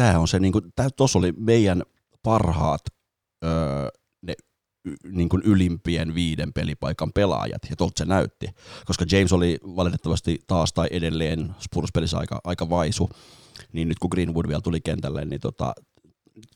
tämä on se, niin kuin, tuossa oli meidän parhaat öö, ne niin kuin ylimpien viiden pelipaikan pelaajat, ja tuolta se näytti, koska James oli valitettavasti taas tai edelleen Spurs-pelissä aika, aika vaisu, niin nyt kun Greenwood vielä tuli kentälle, niin tota,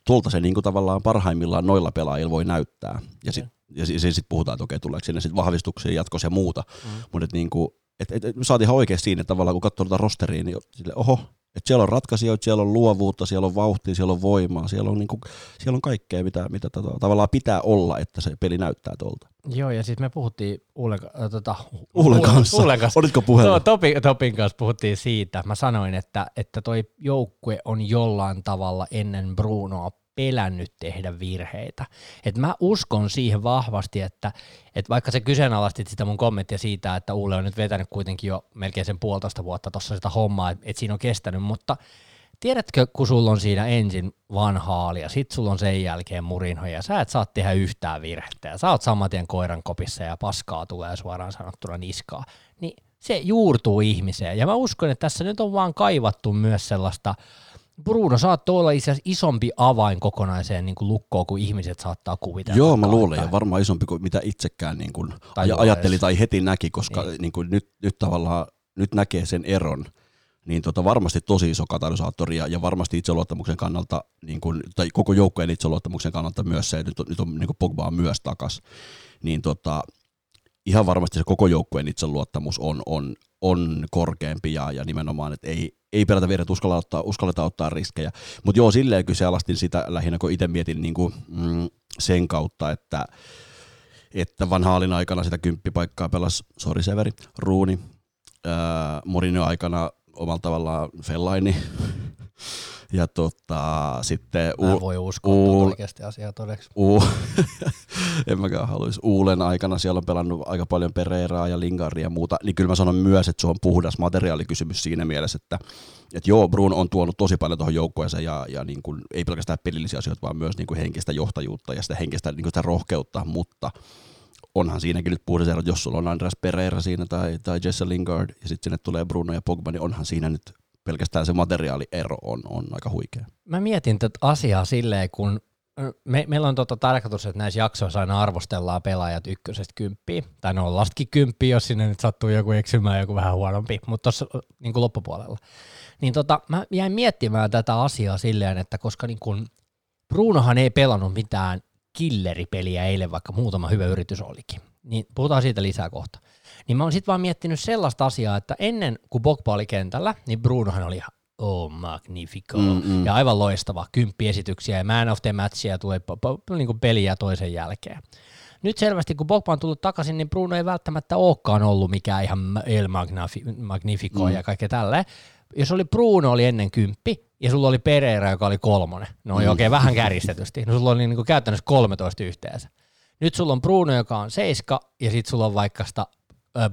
tuolta se niin kuin tavallaan parhaimmillaan noilla pelaajilla voi näyttää. Ja sitten ja sitten puhutaan, että okei, tuleeko sinne sitten vahvistuksia jatkossa ja muuta. Mm. Mutta niin kuin, et, et, et, ihan oikein siinä, että tavallaan kun katsoo tuota rosteriin, niin sille, oho, että siellä on ratkaisijoita, siellä on luovuutta, siellä on vauhtia, siellä on voimaa, siellä on, niinku, siellä on kaikkea, mitä, mitä tota, tavallaan pitää olla, että se peli näyttää tuolta. Joo, ja sitten me puhuttiin Ulen, äh, tota, Ulen kanssa. Ulen kanssa. Olitko puheella? Topin, Topin kanssa puhuttiin siitä. Mä sanoin, että, että toi joukkue on jollain tavalla ennen Brunoa pelännyt tehdä virheitä. Et mä uskon siihen vahvasti, että, että vaikka se kyseenalaistit sitä mun kommenttia siitä, että Ulle on nyt vetänyt kuitenkin jo melkein sen puolitoista vuotta tuossa sitä hommaa, että, että siinä on kestänyt, mutta tiedätkö, kun sulla on siinä ensin vanhaali ja sit sulla on sen jälkeen murinho ja sä et saa tehdä yhtään virhettä ja sä oot saman tien koiran kopissa ja paskaa tulee suoraan sanottuna niskaa, niin se juurtuu ihmiseen. Ja mä uskon, että tässä nyt on vaan kaivattu myös sellaista Bruno saattoi olla itse asiassa isompi avain kokonaiseen niin kuin lukkoon kuin ihmiset saattaa kuvitella. Joo, mä luulen, ja varmaan isompi kuin mitä itsekään niin kuin tai ajatteli tai heti näki, koska niin. Niin kuin nyt, nyt tavallaan nyt näkee sen eron, niin tota varmasti tosi iso katalysaattori ja, ja varmasti itseluottamuksen kannalta, niin kuin, tai koko joukkojen itseluottamuksen kannalta myös se, että nyt, nyt on niin kuin Pogba on myös takas, niin tota, ihan varmasti se koko joukkueen itseluottamus on, on, on korkeampi ja, ja nimenomaan, että ei, ei pelätä vielä, että uskalla ottaa, uskalleta ottaa riskejä. Mutta joo, silleen kyseenalaistin sitä lähinnä, kun itse mietin niin kuin, mm, sen kautta, että, että vanhaalin aikana sitä kymppipaikkaa pelasi, sorry Severi, Ruuni, ää, Morinio aikana omalla tavallaan Fellaini, ja tota, sitten... Mä u- voi uskoa u- oikeasti asiaa todeksi. U- en mäkään haluaisi. Uulen aikana siellä on pelannut aika paljon Pereiraa ja Lingaria ja muuta, niin kyllä mä sanon myös, että se on puhdas materiaalikysymys siinä mielessä, että, että joo, Brun on tuonut tosi paljon tuohon joukkueeseen ja, ja niin kuin, ei pelkästään pelillisiä asioita, vaan myös niin kuin henkistä johtajuutta ja sitä henkistä niin kuin sitä rohkeutta, mutta onhan siinäkin nyt puhdas ero, jos sulla on Andreas Pereira siinä tai, tai Jesse Lingard ja sitten sinne tulee Bruno ja Pogba, niin onhan siinä nyt pelkästään se materiaaliero on, on aika huikea. Mä mietin tätä asiaa silleen, kun me, meillä on tota tarkoitus, että näissä jaksoissa aina arvostellaan pelaajat ykkösestä kymppiä, tai nollastakin kymppiä, jos sinne nyt sattuu joku eksymään joku vähän huonompi, mutta tuossa niin loppupuolella. Niin tota, mä jäin miettimään tätä asiaa silleen, että koska niin kun Brunohan ei pelannut mitään killeripeliä eilen, vaikka muutama hyvä yritys olikin. Niin puhutaan siitä lisää kohta. Niin mä oon sitten vaan miettinyt sellaista asiaa, että ennen kuin Pogba oli kentällä, niin Brunohan oli ihan oh magnifico, mm-hmm. ja aivan loistava, kymppiesityksiä ja man of the matchia tulee niin kuin peliä toisen jälkeen. Nyt selvästi, kun Pogba on tullut takaisin, niin Bruno ei välttämättä olekaan ollut mikään ihan El Magnifico mm. ja kaikkea tälleen. Jos oli Bruno oli ennen kymppi, ja sulla oli Pereira, joka oli kolmonen, no mm. oikein vähän kärjistetysti, no sulla oli niin kuin käytännössä 13 yhteensä. Nyt sulla on Bruno, joka on seiska, ja sitten sulla on vaikka sitä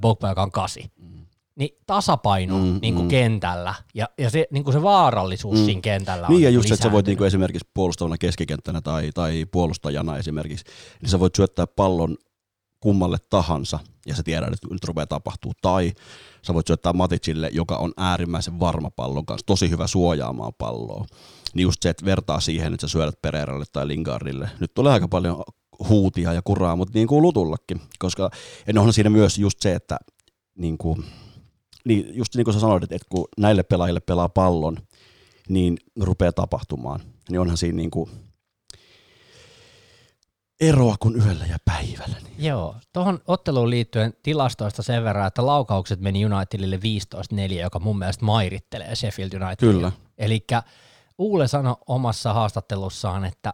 Pogba, joka on kasi. Mm. Niin tasapaino mm, niin kuin mm. kentällä ja, ja se, niin kuin se vaarallisuus mm. siinä kentällä Niin on ja just se, että sä voit niin kuin esimerkiksi puolustavana keskikenttänä tai, tai puolustajana esimerkiksi, niin sä voit syöttää pallon kummalle tahansa – ja sä tiedät, että nyt rupeaa tapahtuu. Tai sä voit syöttää Maticille, joka on äärimmäisen varma pallon kanssa, tosi hyvä suojaamaan palloa. Niin just se, että vertaa siihen, että sä syödät Pereiralle tai Lingardille. Nyt tulee aika paljon huutia ja kuraa, mutta niin kuin lutullakin, koska en onhan siinä myös just se, että niin kuin, niin just niin kuin sä sanoit, että kun näille pelaajille pelaa pallon, niin rupeaa tapahtumaan. Niin onhan siinä niin kuin eroa kuin yöllä ja päivällä. Niin. Joo, tuohon otteluun liittyen tilastoista sen verran, että laukaukset meni Unitedille 15-4, joka mun mielestä mairittelee Sheffield Unitedia. Kyllä. Eli Uule sanoi omassa haastattelussaan, että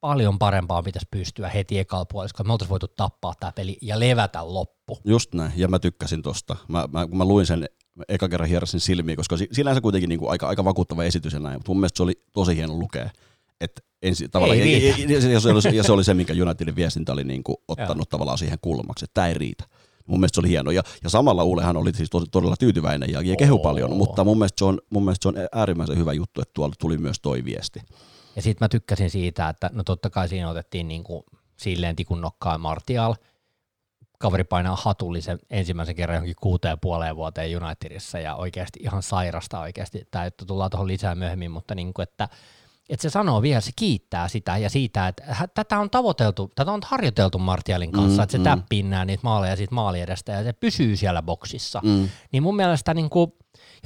paljon parempaa pitäisi pystyä heti ekalla puoliskolla. Me oltaisiin voitu tappaa tämä peli ja levätä loppu. Just näin, ja mä tykkäsin tosta. Mä, mä, kun mä luin sen eka kerran hierasin silmiin, koska sinänsä kuitenkin niin kuin aika, aika vakuuttava esitys ja näin, mutta mun mielestä se oli tosi hieno lukea. Että ensi, tavallaan, ei ja, ja, ja, ja, se oli, ja se oli se, minkä Unitedin viestintä oli niin kuin ottanut Joo. tavallaan siihen kulmaksi, että tämä ei riitä. Mun mielestä se oli hieno. Ja, ja samalla Ulehan oli siis tos, todella tyytyväinen ja, ja kehu paljon, mutta mun mielestä, se on, mun mielestä se on äärimmäisen hyvä juttu, että tuolla tuli myös toi viesti. Ja sitten mä tykkäsin siitä, että no totta kai siinä otettiin niin kuin silleen tikun nokkaan Martial. Kaveri painaa hatullisen ensimmäisen kerran johonkin kuuteen puoleen vuoteen Unitedissa ja oikeasti ihan sairasta oikeasti. Tämä että tullaan tuohon lisää myöhemmin, mutta niin kuin, että että se sanoo vielä, se kiittää sitä ja siitä, että tätä on tavoiteltu, tätä on harjoiteltu Martialin kanssa, mm, että se mm. täppii nää niitä maaleja siitä maali edestä ja se pysyy siellä boksissa. Mm. Niin mun mielestä niin kuin,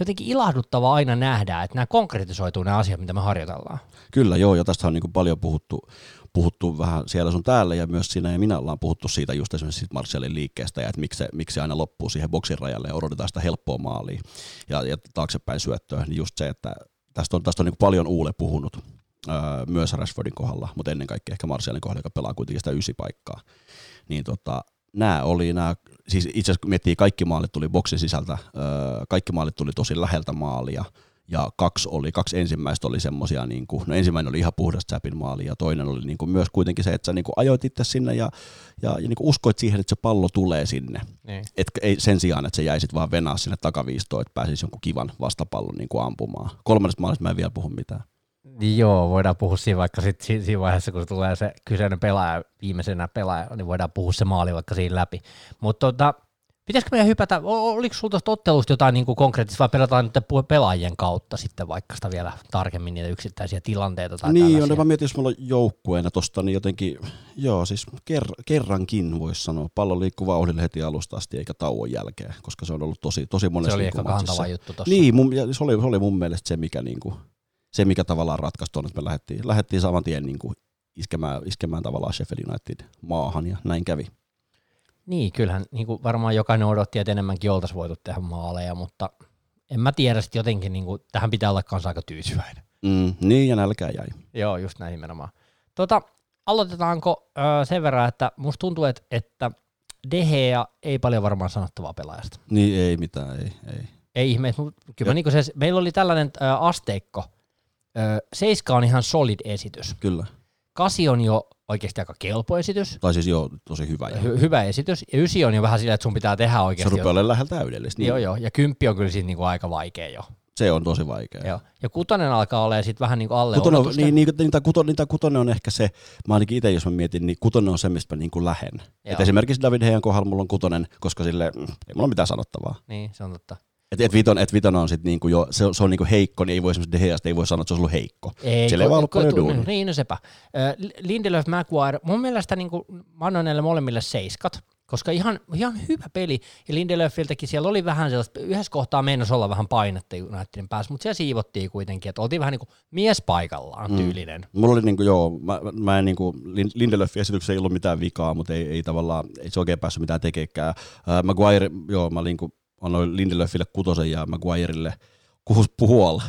jotenkin ilahduttavaa aina nähdä, että nämä konkretisoituu nämä asiat, mitä me harjoitellaan. Kyllä joo, ja tästä on niin paljon puhuttu, puhuttu vähän siellä sun täällä, ja myös sinä ja minä ollaan puhuttu siitä just esimerkiksi Martialin liikkeestä, ja että miksi se, miksi se aina loppuu siihen boksin rajalle ja odotetaan sitä helppoa maalia ja, ja taaksepäin syöttöä, niin just se, että tästä on, tästä on niin paljon Uule puhunut öö, myös Rashfordin kohdalla, mutta ennen kaikkea ehkä Martialin kohdalla, joka pelaa kuitenkin sitä ysi paikkaa. Niin tota, nämä oli nämä, siis itse asiassa kun miettii, kaikki maalit tuli boksin sisältä, kaikki maalit tuli tosi läheltä maalia, ja kaksi oli, kaksi ensimmäistä oli semmoisia, niin kuin, no ensimmäinen oli ihan puhdas Chapin maali, ja toinen oli niin kuin myös kuitenkin se, että sä niin kuin ajoit itse sinne ja, ja, ja niin kuin uskoit siihen, että se pallo tulee sinne. Niin. Et, ei, sen sijaan, että se jäisit vaan venaa sinne takaviistoon, että pääsisi jonkun kivan vastapallon niin kuin ampumaan. Kolmannesta maalista mä en vielä puhu mitään. Joo, voidaan puhua siinä vaikka sit, siinä vaiheessa, kun tulee se kyseinen pelaaja, viimeisenä pelaaja, niin voidaan puhua se maali vaikka siinä läpi. Mutta tota, pitäisikö meidän hypätä, oliko sinulla tuosta ottelusta jotain niin kuin konkreettista, vai pelataan nyt pelaajien kautta sitten vaikka sitä vielä tarkemmin niitä yksittäisiä tilanteita tai Niin, on, mä mietin, jos mulla on joukkueena tosta, niin jotenkin, joo, siis ker- kerrankin voisi sanoa, pallo liikkuu vauhdille heti alusta asti eikä tauon jälkeen, koska se on ollut tosi, tosi monessa Se oli ehkä kantava juttu tuossa. Niin, mun, se, oli, se oli mun mielestä se, mikä niin kuin, se, mikä tavallaan ratkaisi tuonne, että me lähdettiin, lähdettiin saman tien niin kuin iskemään, iskemään tavallaan Sheffield United maahan ja näin kävi. Niin, kyllähän niin kuin varmaan jokainen odotti, että enemmänkin oltaisiin voitu tehdä maaleja, mutta en mä tiedä sitten jotenkin, niin kuin, tähän pitää olla kanssa aika tyytyväinen. Mm, niin, ja nälkää jäi. Joo, just näin nimenomaan. Tota, aloitetaanko äh, sen verran, että musta tuntuu, että, että Dehea ei paljon varmaan sanottavaa pelaajasta. Niin, ei mitään, ei. Ei, ei ihme, kyllä niin se, meillä oli tällainen äh, asteikko, Seiska on ihan solid esitys. Kyllä. Kasi on jo oikeasti aika kelpo esitys. Tai siis joo, tosi hyvä. Hy- hyvä esitys. Ja ysi on jo vähän sillä, että sun pitää tehdä oikeasti. Se rupeaa olemaan lähellä täydellistä. Niin. Joo, joo. Ja kymppi on kyllä siitä niinku aika vaikea jo. Se on tosi vaikea. Joo. Ja kutonen alkaa olla sitten vähän niin kuin alle kutonen, niin, niin, niin, kutonen, niin, kutonen on ehkä se, mä ainakin itse jos mä mietin, niin kutonen on se, mistä mä niin kuin lähen. Et esimerkiksi David Heijan kohdalla mulla on kutonen, koska sille mm, ei mulla ole mitään sanottavaa. Niin, se on totta. Et, et, Viton, et Viton on sitten niinku jo, se, se on niinku heikko, niin ei voi esimerkiksi Deheasta ei voi sanoa, että se on ollut heikko. Ei, Siellä ei vaan ollut duuni. Niin, no sepä. Lindelöf, Maguire, mun mielestä niinku, mä annoin näille molemmille seiskat, koska ihan, ihan hyvä peli. Ja Lindelöfiltäkin siellä oli vähän sellaista, yhdessä kohtaa meinasi olla vähän painetta Unitedin päässä, mutta siellä siivottiin kuitenkin, että oltiin vähän niin kuin mies paikallaan mm. tyylinen. Mulla oli niin kuin, joo, mä, mä en niin kuin, Lindelöfin esityksessä ei ollut mitään vikaa, mutta ei, ei tavallaan, ei se oikein päässyt mitään tekemään. Uh, Maguire, joo, mä niin kuin, annoin Lindelöfille kutosen ja Maguirelle kuhus puhualla.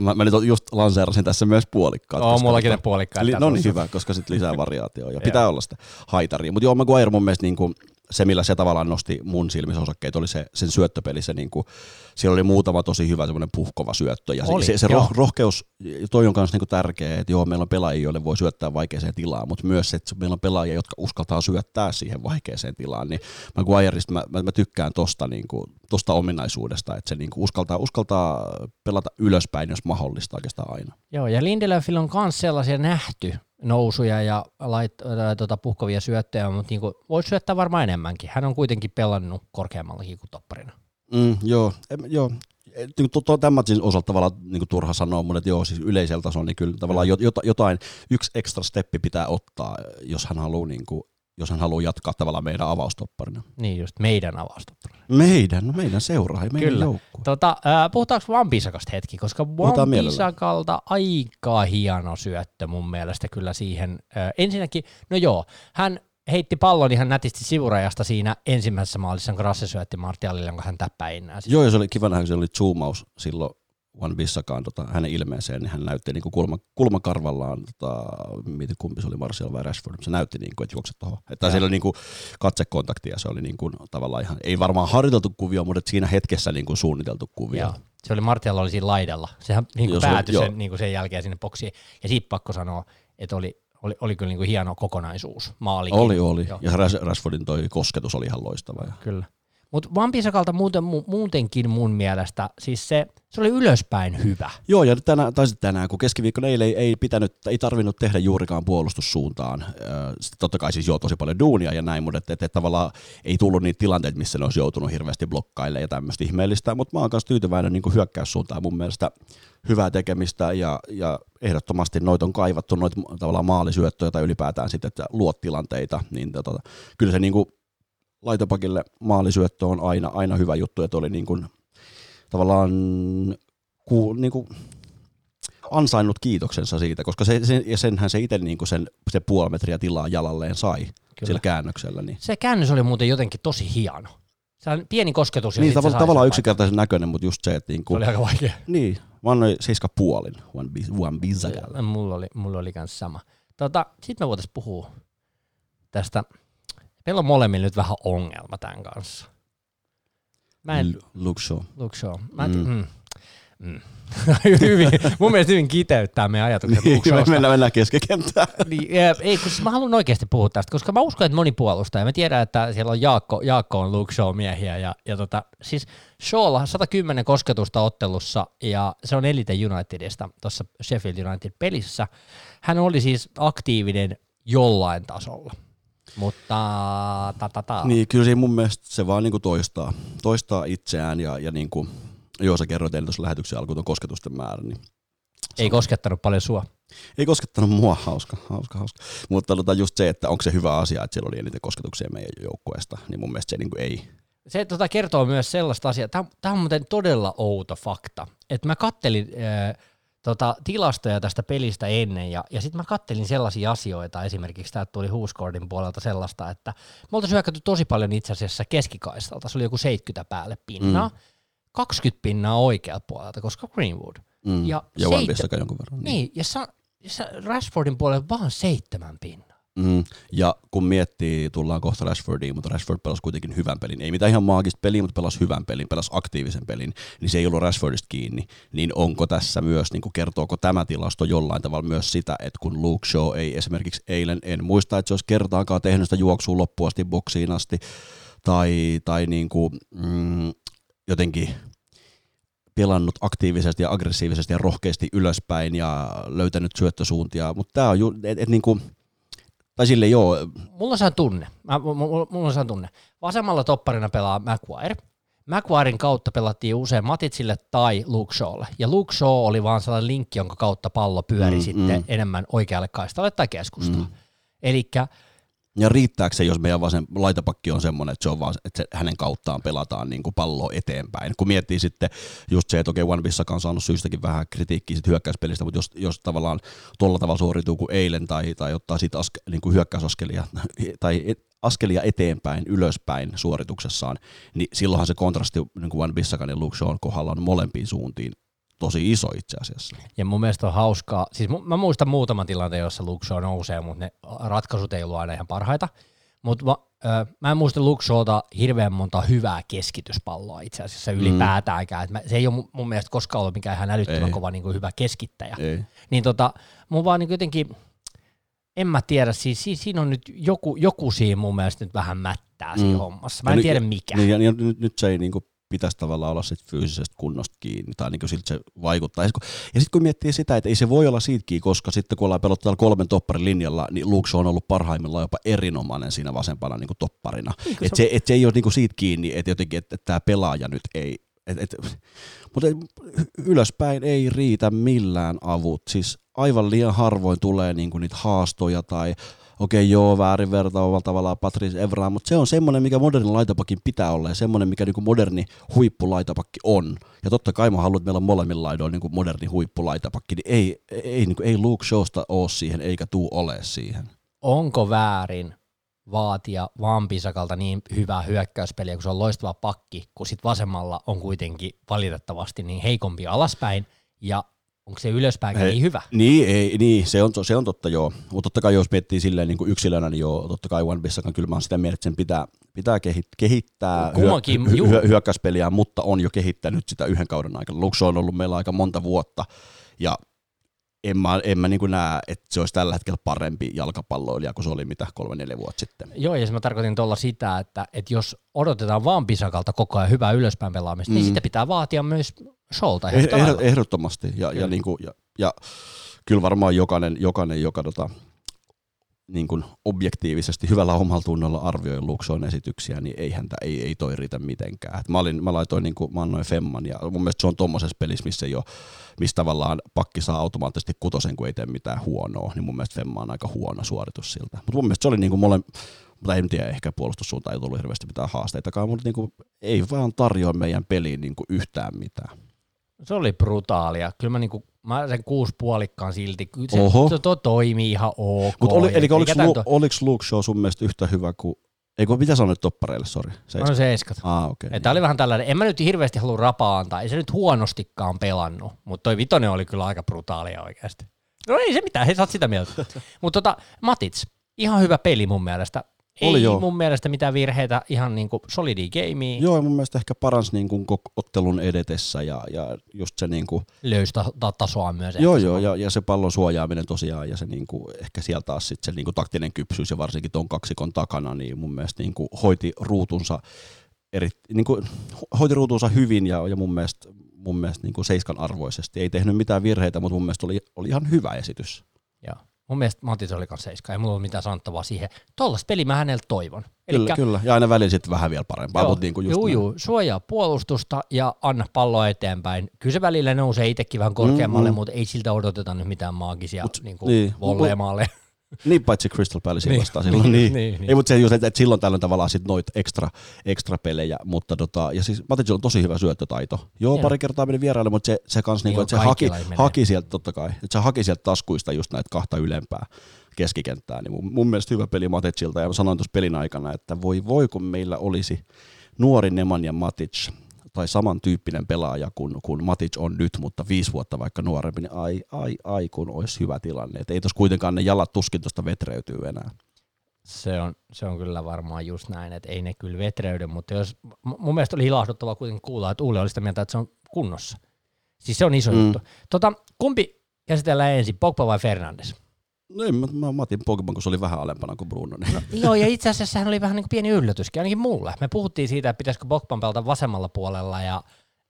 Mä, mä nyt just lanseerasin tässä myös puolikkaat. Oo, mullakin ne puolikkaat. Li, no niin, hyvä, koska sitten lisää variaatioa ja pitää olla sitä haitaria. Mutta joo, Maguire mun mielestä niin kuin, se, millä se tavallaan nosti mun silmissä osakkeet, oli se, sen syöttöpeli. Se, niin kuin, siellä oli muutama tosi hyvä semmoinen puhkova syöttö. Ja oli, se, se roh, rohkeus, toi on myös niin tärkeä, että joo, meillä on pelaajia, joille voi syöttää vaikeaseen tilaan, mutta myös se, että meillä on pelaajia, jotka uskaltaa syöttää siihen vaikeaseen tilaan. Niin Maguireista mä, mä, mä tykkään tosta, niin kuin, tosta ominaisuudesta, että se niin kuin uskaltaa, uskaltaa pelata ylöspäin, jos mahdollista oikeastaan aina. Joo, ja Lindelöfillä on myös sellaisia nähty, nousuja ja lait, ää, tota, puhkovia syöttöjä, mutta niinku, voisi syöttää varmaan enemmänkin. Hän on kuitenkin pelannut korkeammallakin kuin topparina. Mm, joo, em, joo. Niin Tämän osalta tavallaan niin turha sanoa, mutta joo, siis yleisellä tasolla niin kyllä tavallaan jotain, yksi ekstra steppi pitää ottaa, jos hän haluaa niin kuin jos hän haluaa jatkaa tavallaan meidän avaustopparina. Niin just, meidän avaustopparina. Meidän, no meidän seuraa, meidän Kyllä. joukkue. Tota, äh, puhutaanko One hetki, koska One Pisakalta aika hieno syöttö mun mielestä kyllä siihen. Äh, ensinnäkin, no joo, hän heitti pallon ihan nätisti sivurajasta siinä ensimmäisessä maalissa, kun Rasse syötti Martialille, jonka hän täppäinnää. Joo, ja se oli kiva nähdä, se oli zoomaus silloin Juan Bissakaan tota, hänen ilmeeseen, niin hän näytti niin kuin kulma, kulmakarvallaan, tota, mietin kumpi se oli Martial vai Rashford, se näytti, niin kuin, että juokset tuohon. Että siellä oli niin kuin katsekontakti ja se oli niin kuin, tavallaan ihan, ei varmaan harjoiteltu kuvio, mutta siinä hetkessä niin kuin suunniteltu kuvio. Joo. Se oli Martial oli siinä laidalla. Sehän niin kuin päätyi sen, niin kuin sen jälkeen sinne boksiin. Ja siitä pakko sanoa, että oli, oli, oli kyllä niin kuin hieno kokonaisuus. Maalikin. Oli, oli. Joo. Ja Rashfordin toi kosketus oli ihan loistava. Kyllä. Mutta Vampisakalta muuten, muutenkin mun mielestä, siis se, se oli ylöspäin hyvä. Joo, ja tänään, tai tänään, kun keskiviikkona eilen ei, ei, pitänyt, ei tarvinnut tehdä juurikaan puolustussuuntaan. Sitten totta kai siis joo tosi paljon duunia ja näin, mutta että, että, että tavallaan ei tullut niitä tilanteita, missä ne olisi joutunut hirveästi blokkaille ja tämmöistä ihmeellistä, mutta mä oon kanssa tyytyväinen niin hyökkäyssuuntaan mun mielestä hyvää tekemistä ja, ja ehdottomasti noita on kaivattu, noita tavallaan maalisyöttöjä tai ylipäätään sitten, että luot tilanteita, niin tota, kyllä se niin kuin laitopakille maalisyöttö on aina, aina hyvä juttu, että oli niin kuin, tavallaan ku, niin kuin ansainnut kiitoksensa siitä, koska se, se, ja senhän se itse niin sen, se puoli metriä tilaa jalalleen sai Kyllä. sillä käännöksellä. Niin. Se käännös oli muuten jotenkin tosi hieno. Se on pieni kosketus. Niin, tavalla, tavallaan yksinkertaisen näköinen, mutta just se, että... Niin kuin, se oli aika vaikea. Niin, mä annoin seiska puolin One, one Mulla oli, mulla oli kans sama. Tota, Sitten me voitaisiin puhua tästä Meillä on molemmilla nyt vähän ongelma tämän kanssa. Mä en... Luke Shaw. Luke Shaw. Mä en, mm. Mm. Mm. hyvin, mun mielestä hyvin kiteyttää meidän ajatukset niin, me mennään, mennään keskikenttään. niin, ei, kun siis mä haluan oikeasti puhua tästä, koska mä uskon, että moni puolustaa, ja mä tiedän, että siellä on Jaakko, Jaakko on Luke Shaw miehiä, ja, ja tota, siis Shawlla 110 kosketusta ottelussa, ja se on Elite Unitedista tuossa Sheffield United pelissä. Hän oli siis aktiivinen jollain tasolla. Mutta ta, ta, ta. Niin, kyllä siinä mun mielestä se vaan niin kuin toistaa, toistaa itseään ja, ja niin kuin, joo sä kerroit eilen tuossa lähetyksen alkuun tuon kosketusten määrä. Niin ei koskettanut paljon sua. Ei koskettanut mua, hauska, hauska, hauska. Mutta tota just se, että onko se hyvä asia, että siellä oli eniten kosketuksia meidän joukkueesta, niin mun mielestä se niin kuin ei. Se tota, kertoo myös sellaista asiaa, tämä, tämä on muuten todella outo fakta, että mä kattelin äh, tota, tilastoja tästä pelistä ennen, ja, ja sitten mä kattelin sellaisia asioita, esimerkiksi tämä tuli Huuskordin puolelta sellaista, että me oltaisiin hyökätty tosi paljon itse asiassa keskikaistalta, se oli joku 70 päälle pinnaa, mm. 20 pinnaa oikealta puolelta, koska Greenwood. Mm. Ja, ja seitsemän, jonkun verran. Niin, niin ja, sa, Rashfordin puolella vaan seitsemän pinnaa. Mm, ja kun miettii, tullaan kohta Rashfordiin, mutta Rashford pelasi kuitenkin hyvän pelin. Ei mitään ihan maagista peliä, mutta pelasi hyvän pelin, pelasi aktiivisen pelin, niin se ei ollut Rashfordista kiinni. Niin onko tässä myös, niin kuin kertooko tämä tilasto jollain tavalla myös sitä, että kun Luke Shaw ei esimerkiksi eilen, en muista, että se olisi kertaakaan tehnyt sitä juoksua loppuun asti boksiin asti, tai, tai niin kuin, mm, jotenkin pelannut aktiivisesti ja aggressiivisesti ja rohkeasti ylöspäin ja löytänyt syöttösuuntia, mutta tämä on ju, et, et niin kuin, tai sille joo. Mulla on sehän tunne. Mä, mulla, mulla on sehän tunne. Vasemmalla topparina pelaa Maguire. Maguiren kautta pelattiin usein Matitsille tai Luke Shawlle. Ja Luke Shaw oli vaan sellainen linkki, jonka kautta pallo pyöri mm, sitten mm. enemmän oikealle kaistalle tai keskustaan. Mm. Elikkä ja riittääkö se, jos meidän vasen laitapakki on semmoinen, että, se on vaan, että se, hänen kauttaan pelataan niin kuin pallo eteenpäin. Kun miettii sitten just se, että okei, okay, One Bissakaan on saanut syystäkin vähän kritiikkiä sit hyökkäyspelistä, mutta jos, jos tavallaan tuolla tavalla suorituu kuin eilen tai, tai ottaa siitä aske, niin kuin hyökkäysaskelia tai et, askelia eteenpäin, ylöspäin suorituksessaan, niin silloinhan se kontrasti niin kuin Bissakan ja Luke Shawn kohdalla on molempiin suuntiin tosi iso itse asiassa. Ja mun mielestä on hauskaa, siis mä muistan muutaman tilanteen, jossa Luxo nousee, mutta ne ratkaisut ei ollut aina ihan parhaita. Mutta mä, äh, mä en muista Luxolta hirveän monta hyvää keskityspalloa itse asiassa mm. ylipäätäänkään. Mm. se ei ole mun mielestä koskaan ollut mikään ihan älyttömän ei. kova niin kuin hyvä keskittäjä. Ei. Niin tota, mun vaan niin jotenkin, en mä tiedä, siis, siis siinä on nyt joku, joku siinä mun mielestä nyt vähän mättää siinä mm. hommassa. Mä en ja tiedä mikä. Niin, ja, ja, nyt, nyt se ei niinku pitäisi tavallaan olla sit fyysisestä kunnosta kiinni, tai niin siltä se vaikuttaa. Ja sitten kun miettii sitä, että ei se voi olla siitä kiinni, koska sitten kun ollaan pelottu täällä kolmen topparin linjalla, niin Luke on ollut parhaimmillaan jopa erinomainen siinä vasempana niin topparina. Niin että se, et se ei ole niin siitä kiinni, että jotenkin, että, että tämä pelaaja nyt ei, et, et, mutta ylöspäin ei riitä millään avut. Siis aivan liian harvoin tulee niinku niitä haastoja tai okei okay, joo, väärin vertaavalla tavallaan Patrice Evra, mutta se on semmoinen, mikä moderni laitapakin pitää olla ja semmoinen, mikä niinku moderni huippulaitapakki on. Ja totta kai mä haluan, että meillä on molemmilla laidoilla niinku moderni huippulaitapakki, niin ei, ei, niinku, ei Luke Showsta ole siihen eikä tuu ole siihen. Onko väärin vaatia Vampisakalta niin hyvää hyökkäyspeliä, kun se on loistava pakki, kun sit vasemmalla on kuitenkin valitettavasti niin heikompi alaspäin, ja onko se ylöspäin niin hyvä? Niin, ei, niin se, on, se on totta joo, mutta totta kai jos miettii silleen niin kuin yksilönä, niin joo, totta kai One Pissakan kyllä mä oon sitä mieltä, että sen pitää, pitää kehittää Kummankin, hyö, hyö, hyökkäyspeliä, mutta on jo kehittänyt sitä yhden kauden aikana. Luxo on ollut meillä aika monta vuotta, ja en mä, en mä niin näe, että se olisi tällä hetkellä parempi jalkapalloilija kuin se oli mitä kolme-neljä vuotta sitten. Joo, ja mä tarkoitin tuolla sitä, että, että jos odotetaan vaan Pisakalta koko ajan hyvää ylöspäin pelaamista, niin mm. niin sitä pitää vaatia myös Sholta. Eh, ehdot, ehdottomasti, ja, ja, niin kuin, ja, ja kyllä varmaan jokainen, jokainen joka tota, niin kuin objektiivisesti hyvällä omalla tunnolla arvioi Luxon esityksiä, niin ei häntä, ei, ei toi riitä mitenkään. Et mä, olin, mä laitoin, niin kuin, mä annoin Femman, ja mun mielestä se on tuommoisessa pelissä, missä ei ole, missä tavallaan pakki saa automaattisesti kutosen, kun ei tee mitään huonoa, niin mun mielestä Femma on aika huono suoritus siltä. Mutta mun mielestä se oli niin kuin mole, mutta en tiedä, ehkä puolustussuuntaan ei tullut hirveästi mitään haasteitakaan, mutta niin kuin, ei vaan tarjoa meidän peliin niin kuin yhtään mitään. Se oli brutaalia. Kyllä mä, niinku, mä sen kuusi puolikkaan silti. Se, Oho. se to, toimii ihan ok. Mut oli, eli oliko, Lu, to... oliko Luke Show sun mielestä yhtä hyvä kuin ei kun mitä sanoit toppareille, sori. No se eskat. Ah, okay. Tämä oli vähän tällainen, en mä nyt hirveästi halua rapaa antaa, ei se nyt huonostikaan pelannut, mutta toi vitonen oli kyllä aika brutaalia oikeasti. No ei se mitään, he saat sitä mieltä. mutta tota, Matits, ihan hyvä peli mun mielestä. Oli ei joo. mun mielestä mitään virheitä, ihan niin kuin solidi gamea. Joo, mun mielestä ehkä paransi niin kuin ottelun edetessä ja, ja just se niin kuin... Löysi ta- tasoa myös. Joo, joo, ja, ja, se pallon suojaaminen tosiaan ja se niin kuin, ehkä sieltä taas sit se niin kuin taktinen kypsyys ja varsinkin ton kaksikon takana, niin mun mielestä niin kuin hoiti ruutunsa eri, niin kuin, hoiti ruutunsa hyvin ja, ja mun mielestä, mun mielestä niin kuin seiskan arvoisesti. Ei tehnyt mitään virheitä, mutta mun mielestä oli, oli ihan hyvä esitys. Joo. Mun mielestä Matis oli kanssa seiska, ei mulla ole mitään sanottavaa siihen. Tuollaista peliä mä häneltä toivon. Elikkä, kyllä, kyllä, ja aina välillä sitten vähän vielä parempaa. Joo, niin kuin just juu, juu, suojaa puolustusta ja anna palloa eteenpäin. Kyllä se välillä nousee itsekin vähän korkeammalle, mm, mm. mutta ei siltä odoteta nyt mitään maagisia Mut, niin kuin niin, volleemaalle. Niin, paitsi Crystal Palace niin, vastaan silloin. Niin, niin, niin. Ei, mutta se just, että, että silloin tällöin tavallaan sit noit extra, extra pelejä, mutta tota, ja siis Matic on tosi hyvä syöttötaito. Joo, Joo. pari kertaa meni vieraille, mutta se, se kans niinku, niin, että se haki, haki sieltä, totta kai, että se haki sieltä taskuista just näitä kahta ylempää keskikenttää, niin mun, mun mielestä hyvä peli Maticilta, ja mä sanoin tuossa pelin aikana, että voi voi kun meillä olisi nuori Nemanja Matic, tai samantyyppinen pelaaja kuin, kuin Matic on nyt, mutta viisi vuotta vaikka nuorempi, niin ai, ai, ai kun olisi hyvä tilanne. Et ei tuossa kuitenkaan ne jalat tuskin tuosta vetreytyy enää. Se on, se on kyllä varmaan just näin, että ei ne kyllä vetreydy, mutta jos, mun mielestä oli ilahduttava kuitenkin kuulla, että Uule oli sitä mieltä, että se on kunnossa. Siis se on iso mm. juttu. Tota, kumpi käsitellään ensin, Pogba vai Fernandes? No en, mä, mä, otin Pogban, kun se oli vähän alempana kuin Bruno. Niin. No, joo, ja itse asiassa sehän oli vähän niin kuin pieni yllätyskin, ainakin mulle. Me puhuttiin siitä, että pitäisikö Pogban pelata vasemmalla puolella ja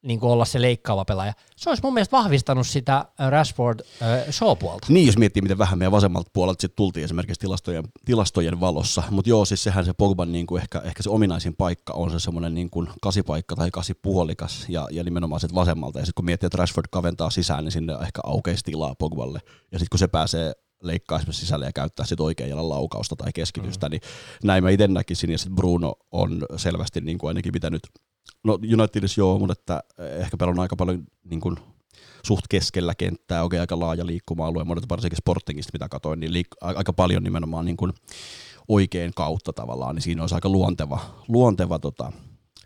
niin kuin olla se leikkaava pelaaja. Se olisi mun mielestä vahvistanut sitä Rashford äh, show-puolta. Niin, jos miettii, miten vähän meidän vasemmalta puolelta sitten tultiin esimerkiksi tilastojen, tilastojen valossa. Mutta joo, siis sehän se Pogban niin kuin ehkä, ehkä se ominaisin paikka on se semmoinen niin kuin kasipaikka tai kasipuolikas ja, ja nimenomaan sitten vasemmalta. Ja sitten kun miettii, että Rashford kaventaa sisään, niin sinne ehkä aukeisi tilaa Pogballe. Ja sitten kun se pääsee leikkaa esimerkiksi sisälle ja käyttää sit oikean jalan laukausta tai keskitystä, mm. niin näin mä itse näkisin, ja sitten Bruno on selvästi niin kuin ainakin pitänyt, no Unitedissa joo, mutta että ehkä pelon aika paljon niin kuin suht keskellä kenttää, oikein aika laaja liikkuma-alue, mutta varsinkin Sportingista mitä katsoin, niin liik- aika paljon nimenomaan niin kuin oikein kautta tavallaan, niin siinä olisi aika luonteva, luonteva tota,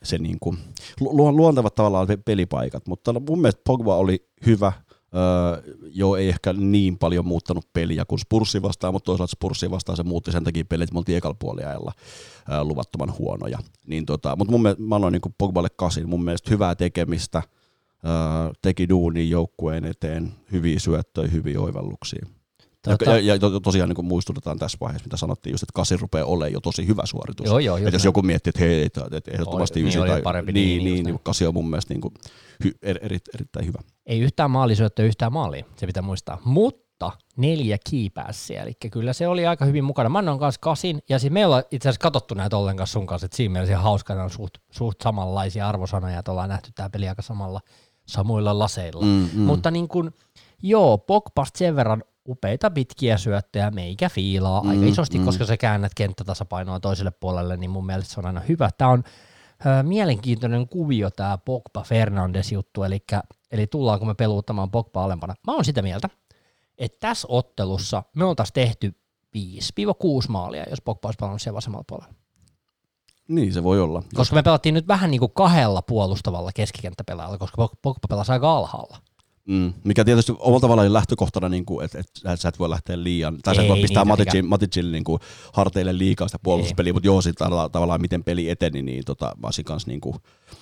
se niin kuin, lu- luontevat tavallaan pelipaikat, mutta mun mielestä Pogba oli hyvä, Öö, joo, ei ehkä niin paljon muuttanut peliä kuin Spurssi vastaan, mutta toisaalta Spurssi vastaan se muutti sen takia pelit, että me oltiin ekalla puoliajalla öö, luvattoman huonoja. Niin tota, mutta mun mielestä, mä annoin niin Pogballe kasin, mun mielestä hyvää tekemistä, öö, teki duuni joukkueen eteen, hyviä syöttöjä, hyviä oivalluksia. Tota... Ja, ja, ja, tosiaan niin muistutetaan tässä vaiheessa, mitä sanottiin just, että kasi rupeaa olemaan jo tosi hyvä suoritus. Joo, joo, että jos joku miettii, että hei, että ehdottomasti ysi niin, tai, parempi, niin, niin, niin, niin, kasi on mun mielestä niin kuin, hy, er, eri, erittäin hyvä. Ei yhtään maalisyöttöä, yhtään maalia, se pitää muistaa. Mutta neljä kiipäässiä, eli kyllä se oli aika hyvin mukana. Mä annan kanssa kasin, ja siis me olla itse asiassa katsottu näitä ollenkaan sun kanssa, että siinä mielessä hauska, on suht, suht samanlaisia arvosanoja, että ollaan nähty tämä peli aika samalla, samoilla laseilla. Mm, mm. Mutta niin kuin, joo, Pogpast sen verran upeita pitkiä syöttejä, meikä fiilaa mm, aika isosti, mm. koska se käännät kenttätasapainoa toiselle puolelle, niin mun mielestä se on aina hyvä. Tämä on ö, mielenkiintoinen kuvio tämä Pogba Fernandes juttu, eli, eli tullaanko me peluuttamaan Pogba alempana. Mä oon sitä mieltä, että tässä ottelussa me oltaisiin tehty 5-6 maalia, jos Pogba olisi palannut siellä vasemmalla puolella. Niin, se voi olla. Koska me pelattiin nyt vähän niin kuin kahdella puolustavalla keskikenttäpelaajalla, koska Pogba pelasi aika alhaalla. Mm, mikä tietysti omalla tavallaan lähtökohtana, niin kuin, että, että sä et voi lähteä liian, tai sä et voi pistää Maticin, Maticin niin kuin, harteille liikaa sitä puolustuspeliä, mutta joo, sitten tavallaan miten peli eteni, niin tota, mä olisin kanssa niin kuin...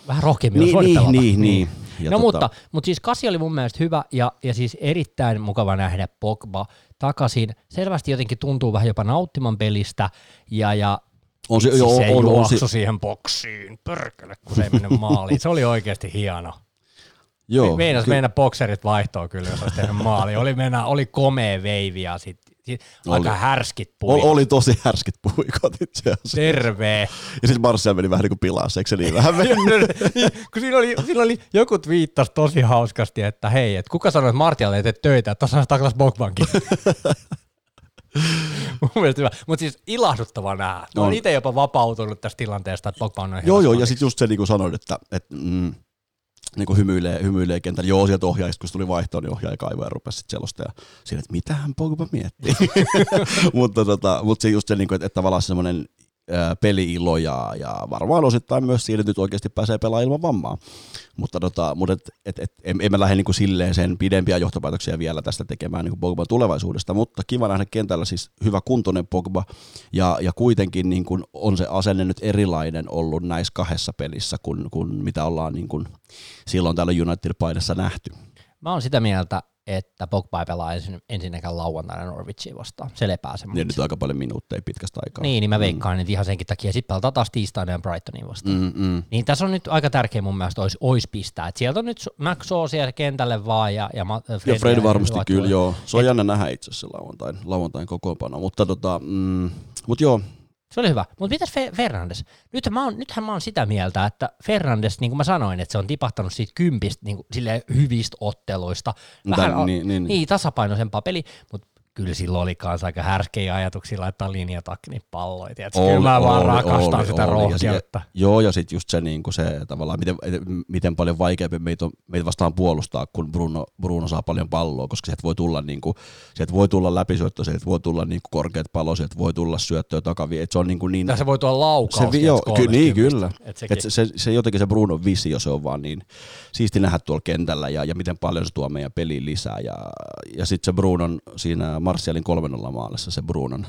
Vähän rohkeammin niin, niin, pelata. Niin, niin. Ja no tota... mutta, mutta siis Kasi oli mun mielestä hyvä ja, ja siis erittäin mukava nähdä Pogba takaisin. Selvästi jotenkin tuntuu vähän jopa nauttiman pelistä ja, ja on se, joo, se on, on, on, siihen boksiin, pörkele, kun se ei mennyt maaliin. Se oli oikeasti hieno. Joo, Meinas meidän bokserit vaihtoa kyllä, jos olisi tehnyt maali. Oli, mennä, oli komea veivi ja sit, sit oli. aika härskit puikot. Oli, tosi härskit puikot itse asiassa. Terve. Ja sitten Marcel meni vähän niin kuin pilassa, eikö se niin vähän meni? niin, kun siinä oli, siinä oli, joku twiittasi tosi hauskasti, että hei, että kuka sanoi, että Martialle ei tee töitä, että tuossa on Douglas Bogbankin. Mun mielestä hyvä. Mutta siis ilahduttava nähdä. Mä oon itse jopa vapautunut tästä tilanteesta, että Pogba on Joo, joo, ja sitten just se niin kuin sanoit, että, että mm, niin kuin hymyilee, hymyilee kentällä. Joo, sieltä ohjaajista, kun tuli vaihtoon, niin ohjaaja kaivoi ja rupesi sitten selostamaan. Siinä, että mitähän Pogba miettii. mutta, tota, mutta se just se, niin kuin, että, että tavallaan semmoinen peliilo ja, varmaan osittain myös siinä, että nyt oikeasti pääsee pelaamaan ilman vammaa. Mutta, tota, mutta et, et, et, emme lähde niin kuin silleen sen pidempiä johtopäätöksiä vielä tästä tekemään niin kuin Pogban tulevaisuudesta, mutta kiva nähdä kentällä siis hyvä kuntoinen Pogba ja, ja kuitenkin niin kuin on se asenne nyt erilainen ollut näissä kahdessa pelissä kuin, kuin mitä ollaan niin kuin silloin täällä United-paidassa nähty. Mä oon sitä mieltä, että Pogba ei pelaa ensin, ensinnäkään lauantaina Norwichia vastaan. Se lepää se. Niin nyt aika paljon minuutteja pitkästä aikaa. Niin, niin mä mm. veikkaan, mm. että ihan senkin takia. Sitten pelataan taas tiistaina ja Brightonin vastaan. Mm, mm. Niin tässä on nyt aika tärkeä mun mielestä olisi, olisi pistää. Et sieltä on nyt Max siellä kentälle vaan ja, ja Fred, ja Fred varmasti kyllä, joo. Se on Et, jännä nähdä itse asiassa lauantain, lauantain kokoonpano. Mutta tota, mm, mut joo, se oli hyvä. Mutta mitäs Fernandes? Nyt mä oon, nythän mä oon sitä mieltä, että Fernandes, niin kuin mä sanoin, että se on tipahtanut siitä kympistä niin hyvistä otteluista. Vähän Tän, niin, niin, niin, tasapainoisempaa peli, mutta kyllä silloin oli kanssa aika härskejä ajatuksia laittaa linjatakni palloja. Tiedätkö? Oli, kyllä mä oli, vaan rakastan oli, sitä oli. rohkeutta. Ja joo, ja sitten just se, niin kuin se tavallaan, miten, miten paljon vaikeampi meitä, on, meitä vastaan puolustaa, kun Bruno, Bruno saa paljon palloa, koska sieltä voi tulla, niin kuin, sieltä voi tulla läpisyöttö, sieltä voi tulla niin kuin korkeat pallo, sieltä voi tulla syöttöä takavi. Et se on niin, kuin niin se voi tulla laukaus. Se, joo, ky, niin, kyllä. Et et se, se, se, jotenkin se Bruno visio, se on vaan niin siisti nähdä tuolla kentällä ja, ja miten paljon se tuo meidän peliin lisää. Ja, ja sitten se Brunon siinä Martialin 3 maalissa se Brunon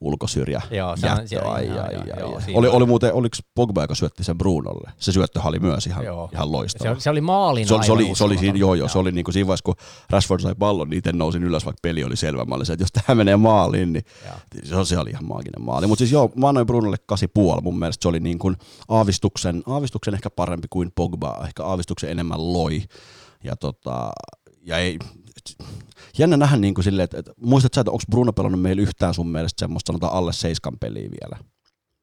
ulkosyrjä joo, se jättö. On, ai, ai, ai, ai, joo, oli, oli muuten, oliko Pogba, joka syötti sen Brunolle? Se syöttöhän oli myös ihan, joo. ihan loistava. Se, se oli maalin se, se oli, se oli siinä, joo, joo, se oli niin kuin siinä vaiheessa, kun Rashford sai pallon, niin itse nousin ylös, vaikka peli oli selvä. Mä olin se, että jos tämä menee maaliin, niin se, se oli ihan maaginen maali. Mutta siis joo, mä annoin Brunolle 8,5. Mun mielestä se oli niin kuin aavistuksen, aavistuksen ehkä parempi kuin Pogba, ehkä aavistuksen enemmän loi. Ja tota, ja ei, jännä nähdä niin kuin silleen, että, että muistat sä, että onko Bruno pelannut meillä yhtään sun mielestä semmoista sanotaan alle seiskan peliä vielä?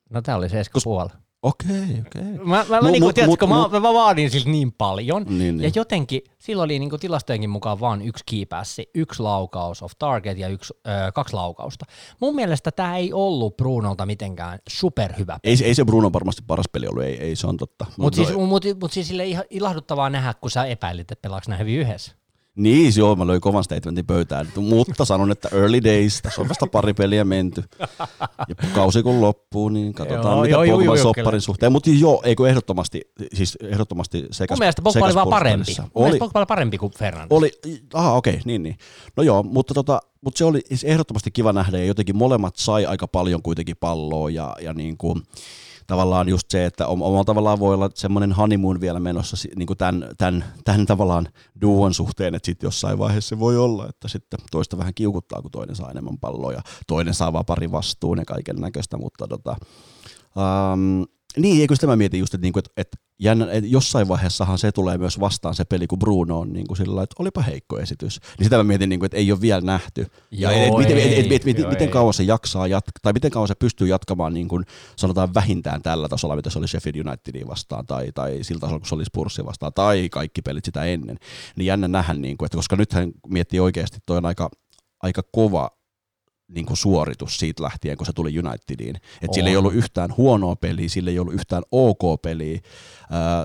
No tää oli seiskan Kos, puoli. Okei, okei. Mä, mä, mä, tiedätkö, mut, mä, mä vaadin siltä niin paljon, niin, niin. ja jotenkin silloin oli niinku tilastojenkin mukaan vain yksi kiipäässi, yksi laukaus off target ja yksi, ö, kaksi laukausta. Mun mielestä tämä ei ollut Brunolta mitenkään superhyvä peli. Ei, ei se Bruno varmasti paras peli ollut, ei, ei se on totta. Mutta mut, siis, mut, mut siis sille ilahduttavaa nähdä, kun sä epäilit, että pelaako nämä hyvin yhdessä. Niin, joo, mä löin kovan statementin pöytään, mutta sanon, että early days, tässä on vasta pari peliä menty. Ja kausi kun loppuu, niin katsotaan joo, mitä joo, Pogban sopparin suhteen. Mutta joo, eikö ehdottomasti, siis ehdottomasti sekä Mun mielestä Pogba oli vaan parempi. Oli, Pogba oli parempi kuin Fernandes. Oli, aha, okei, okay, niin, niin. No joo, mutta tota, mutta se oli siis ehdottomasti kiva nähdä ja jotenkin molemmat sai aika paljon kuitenkin palloa ja, ja niin kuin, tavallaan just se, että omalla tavallaan voi olla semmoinen honeymoon vielä menossa niin kuin tämän, tämän, tämän tavallaan duon suhteen, että sitten jossain vaiheessa se voi olla, että sitten toista vähän kiukuttaa, kun toinen saa enemmän palloa ja toinen saa vaan pari vastuun ja kaiken näköistä, mutta tota, um, niin, eikö sitä mä mietin just, että, niinku, että, että, jännä, että jossain vaiheessahan se tulee myös vastaan se peli, kun Bruno on niin kuin sillä että olipa heikko esitys. Niin sitä mä mietin, niin kuin, että ei ole vielä nähty. Joo, ja et, miten, et, et, et, et, miten kauan se jaksaa jatkaa, tai miten kauan se pystyy jatkamaan niin kuin, sanotaan vähintään tällä tasolla, mitä se oli Sheffield Unitedin vastaan, tai, tai sillä tasolla, kun se oli Spurssin vastaan, tai kaikki pelit sitä ennen. Niin jännä nähdä, niin kuin, että koska nythän miettii oikeasti, toi on aika, aika kova niin kuin suoritus siitä lähtien, kun se tuli Unitediin. Et sillä ei ollut yhtään huonoa peliä, sillä ei ollut yhtään ok peliä.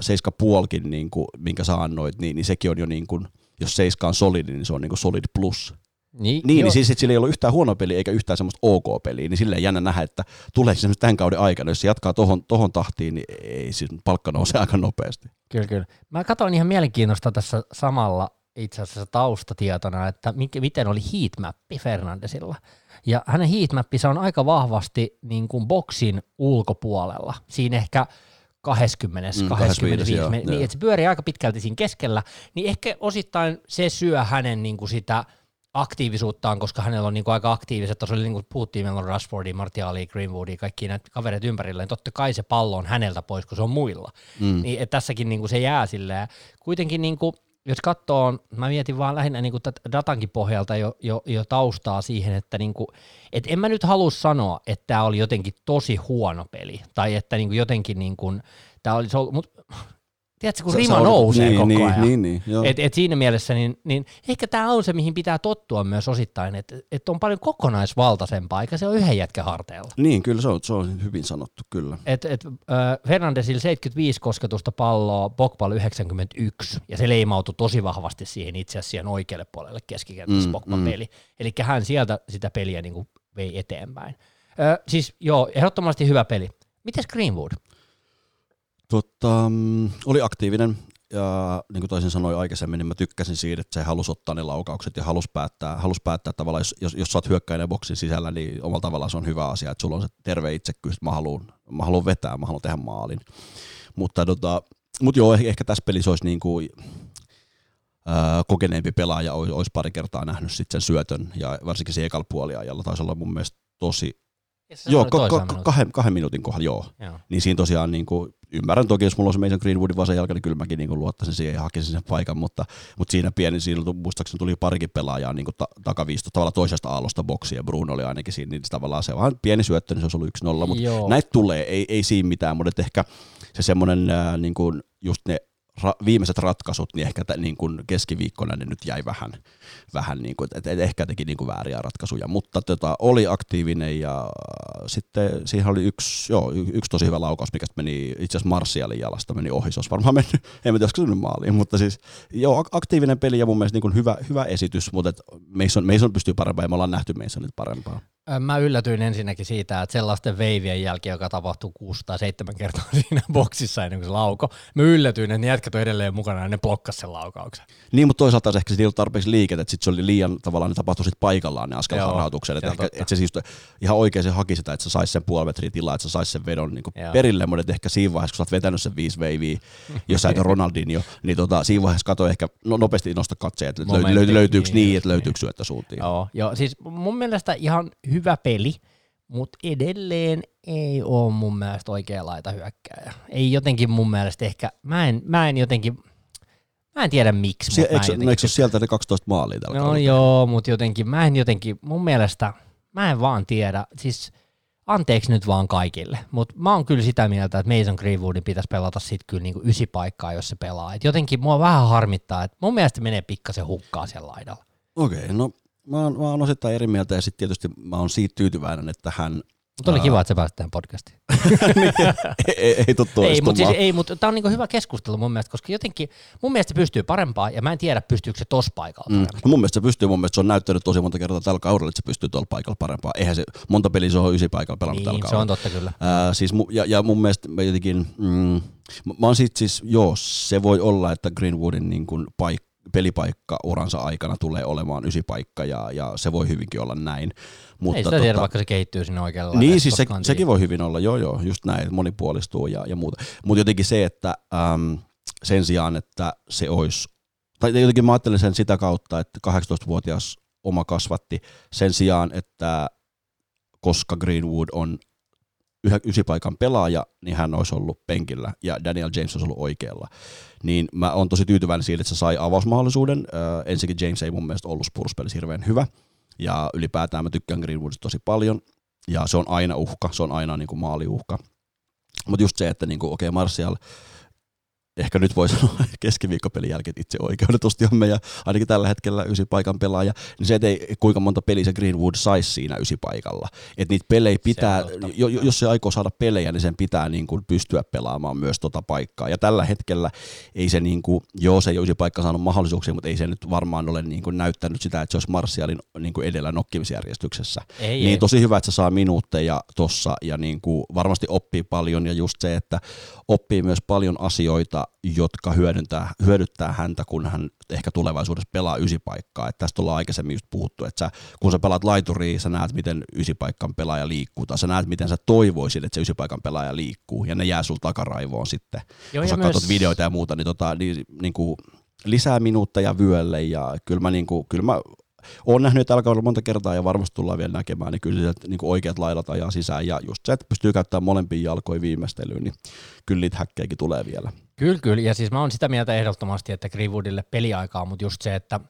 Seiska puolkin, niin kuin, minkä sä annoit, niin, niin sekin on jo, niin kuin, jos Seiska on solidi, niin se on niin kuin solid plus. Niin, niin, niin siis että sillä ei ollut yhtään huonoa peliä eikä yhtään semmoista ok-peliä, niin silleen jännä nähdä, että tulee se tämän kauden aikana, jos se jatkaa tohon, tohon tahtiin, niin ei siis palkka nouse aika nopeasti. Kyllä, kyllä. Mä katsoin ihan mielenkiinnosta tässä samalla itse asiassa taustatietona, että miten oli heatmappi Fernandesilla. Ja hänen heatmappissa on aika vahvasti niin kuin boksin ulkopuolella. Siinä ehkä 20, mm, 25, joo, niin joo. että se pyörii aika pitkälti siinä keskellä, niin ehkä osittain se syö hänen niin kuin sitä aktiivisuuttaan, koska hänellä on niin kuin aika aktiiviset, tuossa oli niin kuin puhuttiin, meillä on Rashfordia, Martiali, Greenwoodia, kaikki näitä kavereita ympärillä, niin totta kai se pallo on häneltä pois, kun se on muilla. Mm. Niin, että tässäkin niin kuin se jää silleen. Kuitenkin niin kuin, jos katsoo, mä mietin vaan lähinnä niin kuin datankin pohjalta jo, jo, jo taustaa siihen, että niin kuin, et en mä nyt halua sanoa, että tämä oli jotenkin tosi huono peli, tai että niin kuin jotenkin niin kuin, tämä ollut, mutta tiedätkö, kun rima nousee niin, koko niin, ajan. Niin, niin, et, et siinä mielessä, niin, niin ehkä tämä on se, mihin pitää tottua myös osittain, että et on paljon kokonaisvaltaisempaa, eikä se ole yhden jätkän harteella. Niin, kyllä se on, se on hyvin sanottu, kyllä. Et, et, äh, Fernandesilla 75 kosketusta palloa, Pogba 91, ja se leimautui tosi vahvasti siihen itse asiassa siihen oikealle puolelle keskikentässä mm, Pogba-peli. Mm. Eli hän sieltä sitä peliä niin kuin vei eteenpäin. Äh, siis joo, ehdottomasti hyvä peli. Mites Greenwood? Tota, mm, oli aktiivinen ja niin kuin toisin sanoin aikaisemmin, niin mä tykkäsin siitä, että se halusi ottaa ne laukaukset ja halusi päättää, halusi päättää tavallaan, jos, jos, jos sä oot hyökkäinen boksin sisällä, niin omalla tavallaan se on hyvä asia, että sulla on se terve itsekkyys, että mä haluan, mä haluan vetää, mä haluan tehdä maalin. Mutta tota, mut joo, ehkä tässä pelissä olisi niin kuin, ää, kokeneempi pelaaja olisi, olisi pari kertaa nähnyt sitten sen syötön ja varsinkin se ekalla puoliajalla taisi olla mun mielestä tosi Joo, ka- ka- kahden, kahden minuutin kohdalla, joo. joo. Niin siinä tosiaan niin kuin, ymmärrän toki, jos mulla se Mason Greenwoodin vasen jalka, niin kyllä mäkin niin kuin, luottaisin siihen ja hakisin sen paikan, mutta, mutta siinä pieni, siinä muistaakseni tuli parikin pelaajaa niin ta- takaviisto, tavallaan toisesta aallosta boksi ja Bruno oli ainakin siinä, niin tavallaan se on pieni syöttö, niin se olisi ollut yksi nolla, mutta joo. näitä tulee, ei, ei siinä mitään, mutta ehkä se semmoinen äh, niin kuin just ne ra- viimeiset ratkaisut, niin ehkä t- niin kuin keskiviikkona ne nyt jäi vähän, vähän niin kuin, että et ehkä teki niin kuin vääriä ratkaisuja, mutta tota, oli aktiivinen ja sitten siihen oli yksi, joo, yksi tosi hyvä laukaus, mikä meni itse asiassa Marsialin jalasta meni ohi, se olisi varmaan mennyt, en tiedä, olisiko se maaliin, mutta siis joo, aktiivinen peli ja mun mielestä niin kuin hyvä, hyvä esitys, mutta et Mason, Mason pystyy parempaan ja me ollaan nähty Masonit parempaa. Mä yllätyin ensinnäkin siitä, että sellaisten veivien jälkeen, joka tapahtuu 6 tai 7 kertaa siinä boksissa ennen kuin se lauko, mä yllätyin, että ne jätkät on edelleen mukana ja ne blokkas sen laukauksen. Niin, mutta toisaalta se ehkä ei ollut tarpeeksi liikettä, että sit se oli liian tavallaan, ne tapahtui sit paikallaan ne askelharhautukset, että, ehkä, että se siis ihan oikein se haki sitä, että se saisi sen puoli metrin tilaa, että se saisi sen vedon niin perille, mutta että ehkä siinä vaiheessa, kun sä oot vetänyt sen viisi veiviä, jos sä et Ronaldinho, niin tota, siinä vaiheessa kato ehkä no, nopeasti nosta katseet, että löytyy, löytyy, löytyykö niin, niin, että löytyykö syöttä suuntiin. Joo, joo, siis mun mielestä ihan hyvä peli, mutta edelleen ei ole mun mielestä oikea laita hyökkääjä. Ei jotenkin mun mielestä ehkä, mä en, mä en jotenkin, mä en tiedä miksi. Sie, eikö, no, eikö sieltä ne 12 maalia tällä No kaudella? joo, mutta jotenkin, mä en jotenkin, mun mielestä, mä en vaan tiedä, siis anteeksi nyt vaan kaikille, mutta mä oon kyllä sitä mieltä, että Mason Greenwoodin pitäisi pelata sit kyllä niinku ysi paikkaa, jos se pelaa. Et jotenkin mua vähän harmittaa, että mun mielestä menee pikkasen hukkaa siellä laidalla. Okei, okay, no mä oon, mä oon osittain eri mieltä ja sitten tietysti mä oon siitä tyytyväinen, että hän mutta oli kiva, että sä pääsit tähän podcastiin. niin, ei, ei, ei Ei, mutta siis, ei, mutta tämä on niinku hyvä keskustelu mun mielestä, koska jotenkin mun mielestä se pystyy parempaa, ja mä en tiedä, pystyykö se tossa paikalla mm. No mun mielestä se pystyy, mun mielestä se on näyttänyt tosi monta kertaa tällä kaudella, että se pystyy tuolla paikalla parempaa. Eihän se, monta peliä se on ysi paikalla pelannut niin, tällä kaudella. se on totta kyllä. Ää, siis, ja, ja mun mielestä jotenkin, mm, mä oon sit siis, joo, se voi olla, että Greenwoodin niin kuin paikka, pelipaikka uransa aikana tulee olemaan ysipaikka ja, ja se voi hyvinkin olla näin. Mutta Ei sitä tota, tiedä, vaikka se kehittyy sinne oikealla Niin, siis se, sekin voi hyvin olla, joo joo, just näin, monipuolistuu ja, ja muuta. Mutta jotenkin se, että äm, sen sijaan, että se olisi, tai jotenkin mä ajattelen sen sitä kautta, että 18-vuotias oma kasvatti sen sijaan, että koska Greenwood on ysipaikan pelaaja, niin hän olisi ollut penkillä ja Daniel James olisi ollut oikealla. Niin mä oon tosi tyytyväinen siitä, että se sai avausmahdollisuuden. Ö, ensinnäkin James ei mun mielestä ollut Spurs-pelissä hirveän hyvä, ja ylipäätään mä tykkään Greenwoodista tosi paljon, ja se on aina uhka, se on aina niin kuin maaliuhka. Mutta just se, että niin okei, okay, Martial ehkä nyt voi sanoa keskiviikkopelin jälkeen itse oikeudetusti on meidän ainakin tällä hetkellä ysipaikan pelaaja, niin se, ei kuinka monta peliä se Greenwood saisi siinä ysipaikalla. Että niitä pelejä pitää, jo, jos se aikoo saada pelejä, niin sen pitää niin kuin pystyä pelaamaan myös tota paikkaa. Ja tällä hetkellä ei se, niin kuin, joo se ei ysipaikka saanut mahdollisuuksia, mutta ei se nyt varmaan ole niin kuin näyttänyt sitä, että se olisi Martialin niin kuin edellä nokkimisjärjestyksessä. Ei, niin ei. tosi hyvä, että se saa minuutteja tossa ja niin kuin varmasti oppii paljon ja just se, että oppii myös paljon asioita, jotka hyödyntää, hyödyttää häntä, kun hän ehkä tulevaisuudessa pelaa ysipaikkaa. Et tästä ollaan aikaisemmin just puhuttu, että sä, kun sä pelaat laituriin, sä näet, miten ysipaikan pelaaja liikkuu, tai sä näet, miten sä toivoisit, että se ysipaikan pelaaja liikkuu, ja ne jää sul takaraivoon sitten. Joo, kun sä katsot myös... videoita ja muuta, niin, tota, niin, niin kuin lisää minuutteja vyölle, ja kyllä mä, niin kuin, kyllä mä olen nähnyt tällä kaudella monta kertaa ja varmasti tullaan vielä näkemään, niin kyllä sieltä niin oikeat lailat ajaa sisään ja just se, että pystyy käyttämään molempia jalkoja viimeistelyyn, niin kyllä niitä häkkejäkin tulee vielä. Kyllä, kyllä. Ja siis mä oon sitä mieltä ehdottomasti, että Greenwoodille peliaikaa, mutta just se, että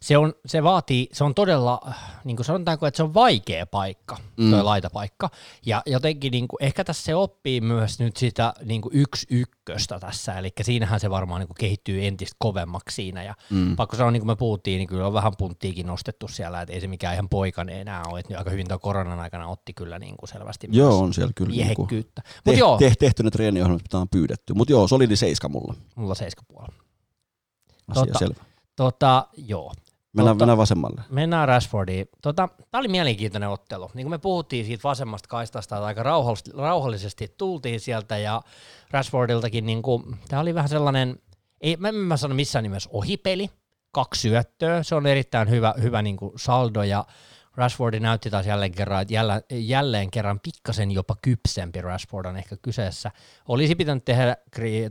se, on, se vaatii, se on todella, niin kuin sanotaanko, että se on vaikea paikka, mm. tuo laitapaikka. Ja jotenkin niin kuin, ehkä tässä se oppii myös nyt sitä niin kuin yksi ykköstä tässä, eli siinähän se varmaan niin kuin kehittyy entistä kovemmaksi siinä. Ja mm. pakko sanoa, niin kuin me puhuttiin, niin kyllä on vähän punttiikin nostettu siellä, että ei se mikään ihan poikane enää ole. Että aika hyvin tuo koronan aikana otti kyllä niin kuin selvästi Joo, on siellä kyllä. Niin kuin te, joo. Te, tehty ne treeniohjelmat, mitä on pyydetty. Mutta joo, solidi seiska mulla. Mulla seiska puolella. Asia tota, selvä. Tota, joo. Mennään, tota, mennään vasemmalle. Mennään Rashfordiin. Tota, Tämä oli mielenkiintoinen ottelu. Niin kuin me puhuttiin siitä vasemmasta kaistasta, että aika rauhallisesti, rauhallisesti tultiin sieltä ja Rashfordiltakin, niin kuin, tämä oli vähän sellainen, ei, mä en mä sano missään nimessä ohipeli, kaksi syöttöä, se on erittäin hyvä, hyvä niin kuin saldo ja Rashfordi näytti taas jälleen kerran, että jälleen, jälleen kerran pikkasen jopa kypsempi Rashford on ehkä kyseessä. Olisi pitänyt tehdä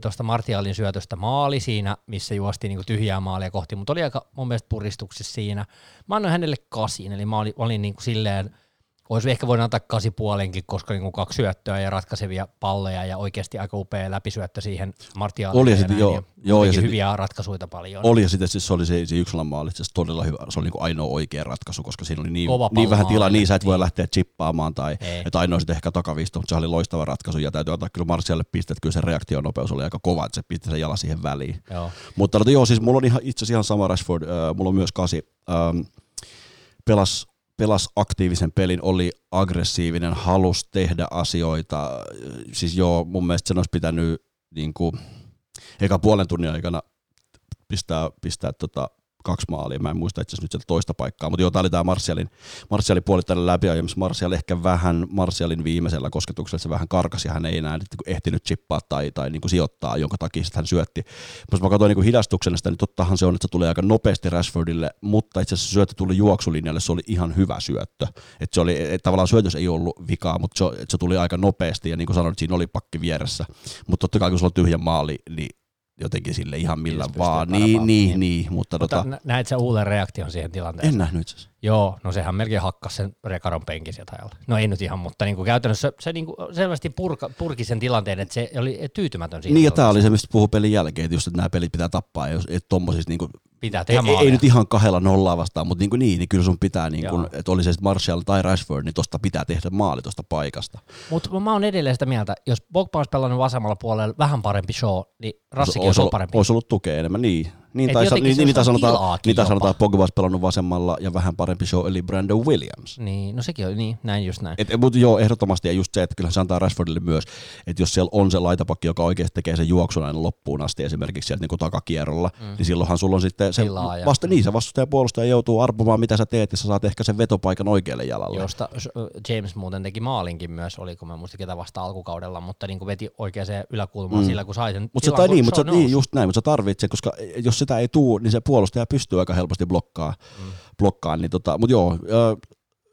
tuosta Martialin syötöstä maali siinä, missä juosti niin tyhjää maalia kohti, mutta oli aika mun mielestä puristuksessa siinä. Mä annoin hänelle kasin, eli mä olin, olin niin kuin silleen – olisi ehkä voinut antaa kasi puolenkin, koska niin kuin kaksi syöttöä ja ratkaisevia palleja ja oikeasti aika upea läpisyöttö siihen Martiaaliin. Oli sitten, joo, joo, ja hyviä sit, ratkaisuja paljon. Oli ja sitten siis se oli se, se yksi maali, se todella hyvä, se oli niin kuin ainoa oikea ratkaisu, koska siinä oli niin, niin vähän tilaa, niin sä et niin. voi lähteä chippaamaan tai Ei. että ainoa sitten ehkä takavisto, mutta se oli loistava ratkaisu ja täytyy antaa kyllä Martialle pistet, kyllä se reaktionopeus oli aika kova, että se pisti sen jala siihen väliin. Joo. Mutta joo, siis mulla on ihan, itse asiassa ihan sama Rashford, äh, mulla on myös kasi, ähm, pelas pelasi aktiivisen pelin, oli aggressiivinen, halusi tehdä asioita. Siis joo, mun mielestä sen olisi pitänyt niin kuin, eka puolen tunnin aikana pistää, pistää tota, kaksi maalia. Mä en muista itse nyt sieltä toista paikkaa, mutta joo, tämä oli tämä Martialin, Martialin puolittainen läpiajamis. Martial ehkä vähän Martialin viimeisellä kosketuksella se vähän karkasi, hän ei enää ehtinyt chippaa tai, tai niin kuin sijoittaa, jonka takia hän syötti. Mutta mä katsoin niin hidastuksena sitä, niin tottahan se on, että se tulee aika nopeasti Rashfordille, mutta itse asiassa syöttö tuli juoksulinjalle, se oli ihan hyvä syöttö. Et se oli, et tavallaan syötös ei ollut vikaa, mutta se, se tuli aika nopeasti ja niin kuin sanoin, siinä oli pakki vieressä. Mutta totta kai kun sulla on tyhjä maali, niin jotenkin sille ihan millä vaan. Niin, niin, niin, niin, mutta, mutta tota... näet sä Uulen reaktion siihen tilanteeseen? En nähnyt itse Joo, no sehän melkein hakkas sen Rekaron penkin sieltä ajalta. No ei nyt ihan, mutta niin kuin käytännössä se niin kuin selvästi purka, purki sen tilanteen, että se oli tyytymätön siihen. Niin ja tämä oli se, mistä puhui pelin jälkeen, että just että nämä pelit pitää tappaa, jos et tommosissa niin kuin pitää tehdä ei, ei, nyt ihan kahdella nollaa vastaan, mutta niin, kuin niin, niin kyllä sun pitää, niin kuin, että oli se Marshall tai Rashford, niin tosta pitää tehdä maali tuosta paikasta. Mutta mä oon edelleen sitä mieltä, jos Pogba olisi pelannut vasemmalla puolella vähän parempi show, niin Rassikin olisi, ollut parempi. Olisi ollut tukea enemmän, niin. Niin, tai, niin, niin, niitä sanotaan, niitä sanotaan, että Pogba olisi pelannut vasemmalla ja vähän parempi show, eli Brandon Williams. Niin, no sekin oli niin, näin just näin. Et, mutta joo, ehdottomasti, ja just se, että kyllä se antaa Rashfordille myös, että jos siellä on se laitapakki, joka oikeasti tekee sen juoksun aina loppuun asti, esimerkiksi sieltä niin kuin takakierrolla, mm. niin silloinhan sulla on sitten se, vasta, niin, se vastustaja puolustaja joutuu arpomaan, mitä sä teet, ja sä saat ehkä sen vetopaikan oikealle jalalle. Josta James muuten teki maalinkin myös, oliko mä muista ketä vasta alkukaudella, mutta niin kuin veti oikeaan yläkulmaan mm. sillä, kun sai sen mutta se, tai niin, mutta se, niin, just näin, mutta sä tarvitset, koska jos se sitä ei tuu, niin se puolustaja pystyy aika helposti blokkaa, mm. blokkaa niin tota, mutta joo,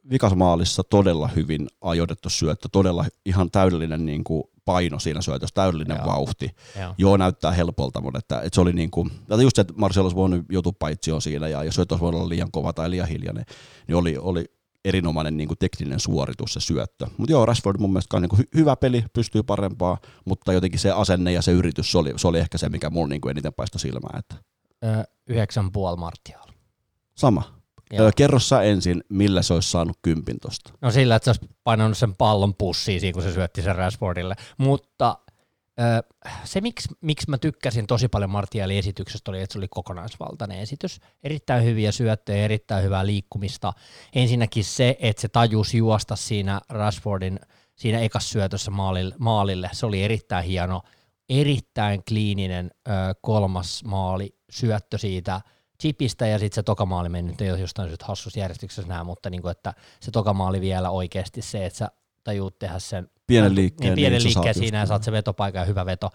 vikasmaalissa todella hyvin ajoitettu syöttö, todella ihan täydellinen niin kuin paino siinä syötössä, täydellinen Joo. vauhti. Joo. Joo, näyttää helpolta, mutta että, että se oli niin kuin, just se, että Marcel olisi voinut joutua paitsioon siinä ja, ja syöttö olisi voinut olla liian kova tai liian hiljainen, niin oli, oli erinomainen niin kuin tekninen suoritus se syöttö. Mutta joo, Rashford mun mielestä on niin kuin hy- hyvä peli, pystyy parempaa, mutta jotenkin se asenne ja se yritys, se oli, se oli ehkä se, mikä mulla niin kuin eniten paistoi silmään. Että. Öö, yhdeksän puoli. Sama. Joo. Kerro sä ensin, millä se olisi saanut kympin tosta. No sillä, että se olisi painanut sen pallon pussiin siinä, kun se syötti sen Rashfordille. Mutta se, miksi, miksi mä tykkäsin tosi paljon Martialin esityksestä, oli, että se oli kokonaisvaltainen esitys. Erittäin hyviä syöttöjä, erittäin hyvää liikkumista. Ensinnäkin se, että se tajusi juosta siinä Rashfordin siinä ekas syötössä maalille, maalille. Se oli erittäin hieno, erittäin kliininen kolmas maali syöttö siitä – chipistä ja sitten se tokamaali meni nyt jostain syystä hassussa järjestyksessä nämä, mutta niin kuin, että se tokamaali vielä oikeasti se, että sä tajuut tehdä sen pienen liikkeen, niin, pienen niin liikkeen siinä ja saat se vetopaikan ja hyvä veto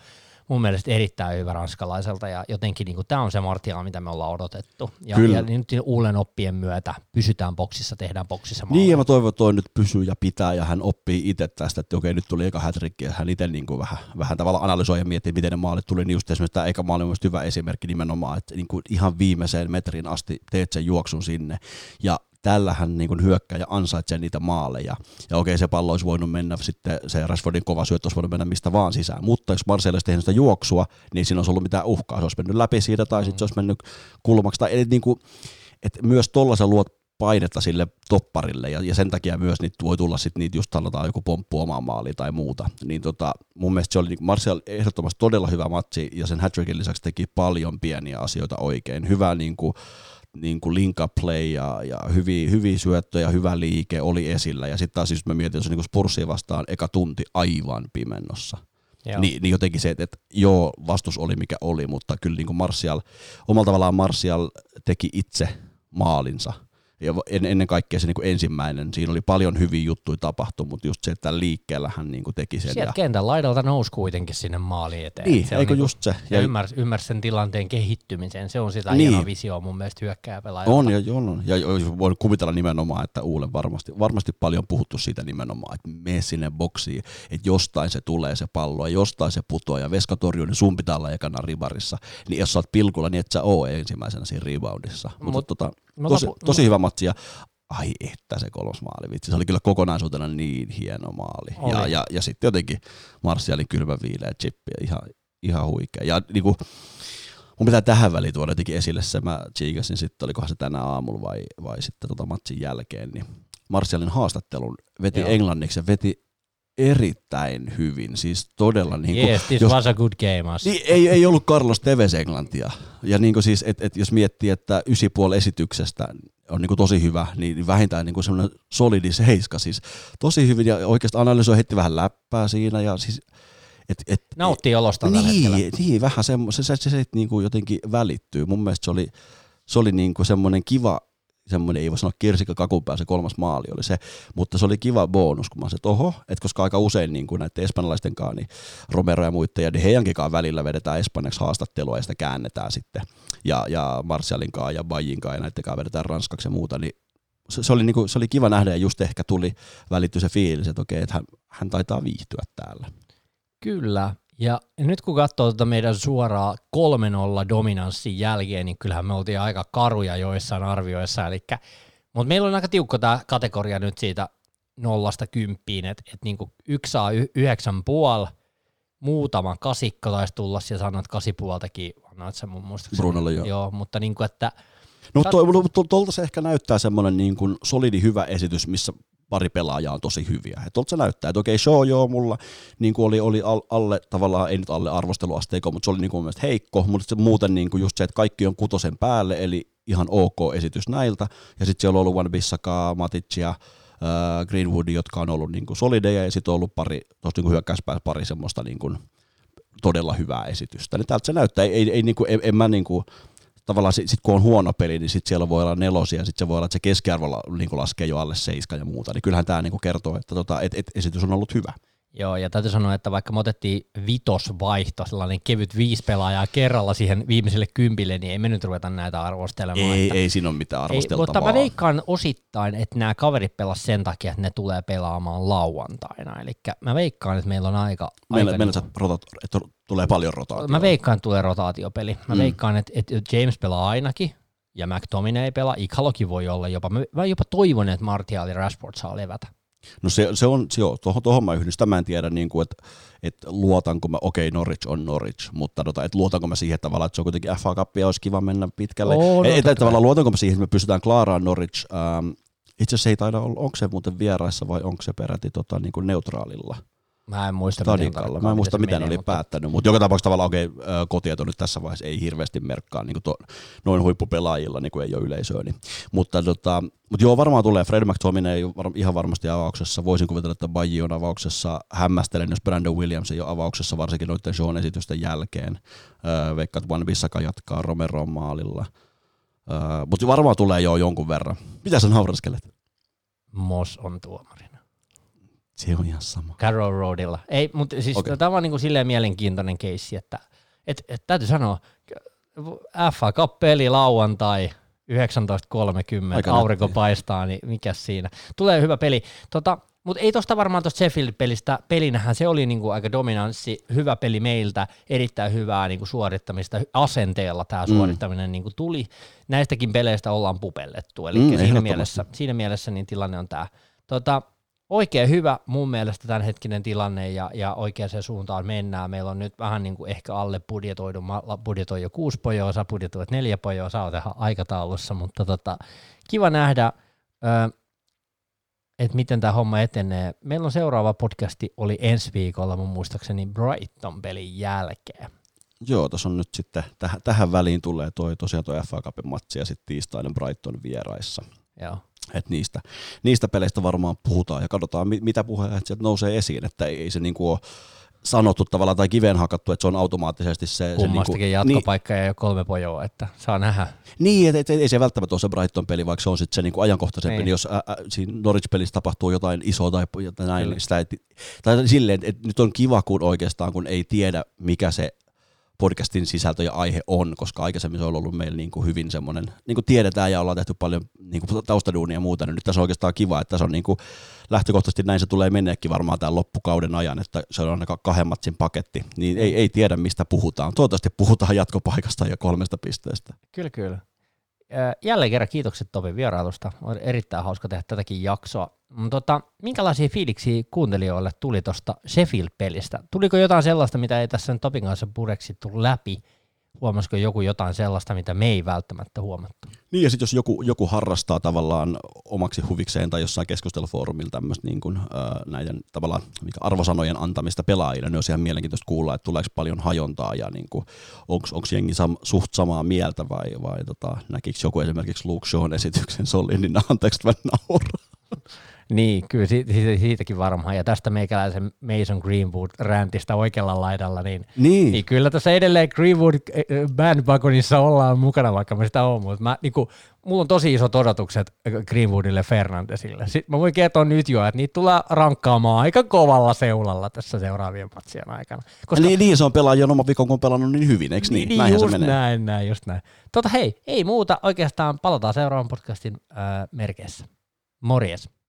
mun mielestä erittäin hyvä ranskalaiselta ja jotenkin niin tämä on se Martial, mitä me ollaan odotettu. Ja, Kyllä. ja nyt uuden oppien myötä pysytään boksissa, tehdään boksissa maalla. Niin ja mä toivon, että toi nyt pysyy ja pitää ja hän oppii itse tästä, että okei nyt tuli eka hätrikki ja hän itse niin kuin vähän, vähän tavallaan analysoi ja miettii, miten ne maalit tuli, niin just esimerkiksi tämä eka maali on hyvä esimerkki nimenomaan, että niin kuin ihan viimeiseen metrin asti teet sen juoksun sinne ja tällähän niin hyökkäjä ansaitsee niitä maaleja. Ja okei, se pallo olisi voinut mennä sitten, se Rashfordin kova syöttö olisi voinut mennä mistä vaan sisään. Mutta jos Marcel olisi tehnyt sitä juoksua, niin siinä olisi ollut mitään uhkaa. Se olisi mennyt läpi siitä tai sitten se olisi mennyt kulmaksi. Tai, eli niin kuin, että myös tuollaisen luot painetta sille topparille ja, ja sen takia myös niitä voi tulla sitten niitä just sanotaan joku pomppu omaan maaliin tai muuta. Niin tota, mun mielestä se oli niin Martial ehdottomasti todella hyvä matsi ja sen hat lisäksi teki paljon pieniä asioita oikein. Hyvä niin kuin, niin kuin link up play ja, ja hyviä, hyviä syöttöjä, hyvä liike oli esillä. Ja sitten taas siis mä mietin, että se niin Spursia vastaan eka tunti aivan pimennossa. Ni, niin jotenkin se, että, että joo, vastus oli mikä oli, mutta kyllä niin kuin Martial, omalla tavallaan Martial teki itse maalinsa – ja ennen kaikkea se niin kuin ensimmäinen, siinä oli paljon hyviä juttuja tapahtunut, mutta just se, että liikkeellä hän niin kuin teki sen. Sieltä ja... kentän laidalta nousi kuitenkin sinne maaliin eteen. Niin, se eikö niin just se. Ja ymmärsi, ymmärsi sen tilanteen kehittymisen, se on sitä niin. hienoa visioa mun mielestä hyökkääpelaajalta. On ja, on, ja voin kuvitella nimenomaan, että Uule varmasti, varmasti paljon puhuttu siitä nimenomaan, että mene sinne boksiin, että jostain se tulee se pallo ja jostain se putoaa ja veskatorjuu, niin sun pitää olla ekana rivarissa. Niin jos sä oot pilkulla, niin et sä oo ensimmäisenä siinä reboundissa. Mutta Mut, tota, tosi, tosi hyvä matsi ja ai että se kolmas maali, vitsi. Se oli kyllä kokonaisuutena niin hieno maali. Ja, ja, ja sitten jotenkin Marsialin kylmä viileä chippi, ihan, ihan huikea. Ja niin kuin, mun pitää tähän väliin tuoda jotenkin esille se, mä chiikasin sitten, olikohan se tänä aamulla vai, vai sitten tota matsin jälkeen, niin Marsialin haastattelun veti Joo. englanniksi ja veti erittäin hyvin, siis todella niin kuin, yes, this jos, was a good game. Niin, ei, ei ollut Carlos Tevez englantia. Ja niin kuin siis, et, et jos miettii, että puoli esityksestä on niin kuin tosi hyvä, niin vähintään niin kuin semmoinen solidi seiska, siis tosi hyvin ja oikeastaan analysoi heti vähän läppää siinä ja siis et, et, Nauttii olosta niin, niin, vähän semmo, se, se, se, se niin kuin jotenkin välittyy. Mun mielestä se oli, se oli niin kuin semmoinen kiva semmoinen, ei voi sanoa kirsikka kakun se kolmas maali oli se, mutta se oli kiva bonus, kun mä sanoin, että oho, että koska aika usein niin kuin näiden espanjalaisten kanssa, niin Romero ja muiden ja heidänkin välillä vedetään espanjaksi haastattelua ja sitä käännetään sitten, ja, ja Martialin kanssa ja Bajin kanssa ja näiden kanssa vedetään ranskaksi ja muuta, niin se, se, oli, niin kuin, se oli kiva nähdä ja just ehkä tuli välitty se fiilis, että okei, että hän, hän taitaa viihtyä täällä. Kyllä, ja nyt kun katsoo tuota meidän suoraa 3-0 dominanssin jälkeen, niin kyllähän me oltiin aika karuja joissain arvioissa. Elikkä, mutta meillä on aika tiukka tämä kategoria nyt siitä nollasta kymppiin, että et niinku yksi saa y- yhdeksän puoli, muutama kasikka taisi tulla, ja sanoit kasi puoltakin, annoit se mun muistaakseni. Brunolle joo. joo. mutta niinku, että No tuolta to, to, se ehkä näyttää semmoinen niin kuin solidi hyvä esitys, missä pari pelaajaa on tosi hyviä. Et se näyttää, että okei, show joo, mulla niin kuin oli, oli alle, tavallaan ei nyt alle arvosteluasteiko, mutta se oli niin kuin mielestä heikko, mutta se muuten niin kuin just se, että kaikki on kutosen päälle, eli ihan ok esitys näiltä, ja sitten siellä on ollut Van Bissaka, Matic ja äh, Greenwood, jotka on ollut niin kuin solideja, ja sitten on ollut pari, tuossa niin hyökkäyspää pari semmoista niin kuin todella hyvää esitystä. Niin täältä se näyttää, ei, ei, ei, niin kuin, en, en mä niin kuin, tavallaan sit, sit kun on huono peli, niin sit siellä voi olla nelosia, sitten se voi olla, että se keskiarvo niin laskee jo alle seiska ja muuta, niin kyllähän tämä niin kertoo, että tota, et, et esitys on ollut hyvä. Joo, ja täytyy sanoa, että vaikka me otettiin vitosvaihto, sellainen kevyt viisi pelaajaa kerralla siihen viimeiselle kympille, niin ei me nyt ruveta näitä arvostelemaan. Ei, että, ei siinä ole mitään arvosteltavaa. Ei, mutta mä veikkaan osittain, että nämä kaverit pelas sen takia, että ne tulee pelaamaan lauantaina. Eli mä veikkaan, että meillä on aika... Meillä, aika meillä niin, rotat, että tulee paljon rotaatiota. Mä veikkaan, että tulee rotaatiopeli. Mä mm. veikkaan, että, että James pelaa ainakin, ja McTominay ei pelaa, Ikalokin voi olla jopa. Mä jopa toivon, että Martial ja Rashford saa levätä. No se, se on, se, joo, tuohon, tuohon mä yhdyn. Sitä mä en tiedä, niin kuin, että, että luotanko mä, okei okay, Norwich on Norwich, mutta tota, että luotanko mä siihen tavallaan, että se on kuitenkin FA Cup ja olisi kiva mennä pitkälle. Oh, no, ei, että tavallaan luotanko mä siihen, että me pystytään klaaraan Norwich. Ähm, itse asiassa ei taida olla, onko se muuten vieraissa vai onko se peräti tota, niin kuin neutraalilla? Mä en muista, Stadikalla. Mä en muista, mitä ne oli mutta... päättänyt, mutta joka tapauksessa tavallaan okei, okay, kotieto nyt tässä vaiheessa ei hirveästi merkkaa niin to, noin huippupelaajilla, niin kuin ei ole yleisöä. Niin. Mutta, tota, mutta joo, varmaan tulee. Fred McTominay ei var, ihan varmasti avauksessa. Voisin kuvitella, että Baji on avauksessa. Hämmästelen, jos Brandon Williams ei ole avauksessa, varsinkin noiden shown esitysten jälkeen. Öö, Veikka, että Van Bissaka jatkaa Romero maalilla. Öö, mutta varmaan tulee jo jonkun verran. Mitä sä nauraskelet? Moss on tuomari. Se on ihan sama. Carroll Roadilla. Ei, mutta siis okay. tämä on niin kuin silleen mielenkiintoinen keissi, että et, et, täytyy sanoa, FA Cup-peli lauantai 19.30, aurinko paistaa, niin mikä siinä. Tulee hyvä peli. Tota, mutta ei tosta varmaan tuosta Sheffield-pelistä, pelinähän se oli niinku aika dominanssi, hyvä peli meiltä, erittäin hyvää niinku suorittamista, asenteella tämä mm. suorittaminen niinku tuli. Näistäkin peleistä ollaan pupellettu, eli mm, siinä, mielessä, siinä mielessä niin tilanne on tämä. Tota, oikein hyvä mun mielestä tämänhetkinen tilanne ja, ja oikeaan suuntaan mennään. Meillä on nyt vähän niin kuin ehkä alle budjetoidu, budjetoi jo kuusi pojoa, sä budjetoit neljä pojoa, sä oot ihan aikataulussa, mutta tota, kiva nähdä, että miten tämä homma etenee. Meillä on seuraava podcasti, oli ensi viikolla mun muistaakseni Brighton-pelin jälkeen. Joo, tuossa on nyt sitten, täh- tähän väliin tulee toi, tosiaan tuo FA Cupin matsi ja sitten tiistainen Brighton vieraissa. Joo. Et niistä, niistä peleistä varmaan puhutaan ja katsotaan, mitä puheenjohtajat sieltä nousee esiin, että ei, ei se niinku ole sanottu tavallaan tai kiveen hakattu, että se on automaattisesti se... Kummastakin se niinku, jatkopaikka niin, ja kolme pojoa, että saa nähdä. Niin, että et, et, ei se välttämättä ole se Brighton-peli, vaikka se on sitten se niinku ajankohtaisempi, niin. niin jos ä, ä, siinä Norwich-pelissä tapahtuu jotain isoa tai, tai näin, niin sitä, et, tai silleen, että et nyt on kiva, kun oikeastaan kun ei tiedä, mikä se podcastin sisältö ja aihe on, koska aikaisemmin se on ollut meillä niin kuin hyvin semmoinen, niin kuin tiedetään ja ollaan tehty paljon niin kuin taustaduunia ja muuta, niin nyt tässä on oikeastaan kiva, että tässä on niin kuin, lähtökohtaisesti näin se tulee menneekin varmaan tämän loppukauden ajan, että se on aika kahden matsin paketti, niin ei, ei tiedä mistä puhutaan. Toivottavasti puhutaan jatkopaikasta ja kolmesta pisteestä. Kyllä, kyllä. Jälleen kerran kiitokset Topi vierailusta. On erittäin hauska tehdä tätäkin jaksoa. Mm, tota, minkälaisia fiiliksiä kuuntelijoille tuli tuosta Sheffield-pelistä? Tuliko jotain sellaista, mitä ei tässä Topin kanssa pureksittu läpi? Huomasiko joku jotain sellaista, mitä me ei välttämättä huomattu? Niin ja sitten jos joku, joku harrastaa tavallaan omaksi huvikseen tai jossain keskustelufoorumilla tämmöistä niin kuin, äh, näiden tavallaan mikä arvosanojen antamista pelaajille, niin olisi ihan mielenkiintoista kuulla, että tuleeko paljon hajontaa ja niin onko jengi sam, suht samaa mieltä vai, vai tota, näkikö joku esimerkiksi Luke Shawn esityksen Solin, niin anteeksi nauraa. Niin, kyllä siitä, siitäkin varmaan. Ja tästä meikäläisen Mason Greenwood-räntistä oikealla laidalla, niin, niin. niin kyllä tässä edelleen Greenwood eh, eh, bandwagonissa ollaan mukana, vaikka me sitä on, mutta mä, niin kuin, mulla on tosi isot odotukset Greenwoodille Fernandesille. Sitten mä voin kertoa nyt jo, että niitä tulee rankkaamaan aika kovalla seulalla tässä seuraavien matsien aikana. Koska... Niin, niin, se on pelaaja oman viikon, kun on pelannut niin hyvin, eikö niin? niin Näinhän just se menee. näin, näin, just näin. Tota hei, ei muuta, oikeastaan palataan seuraavan podcastin äh, merkeissä. Morjes.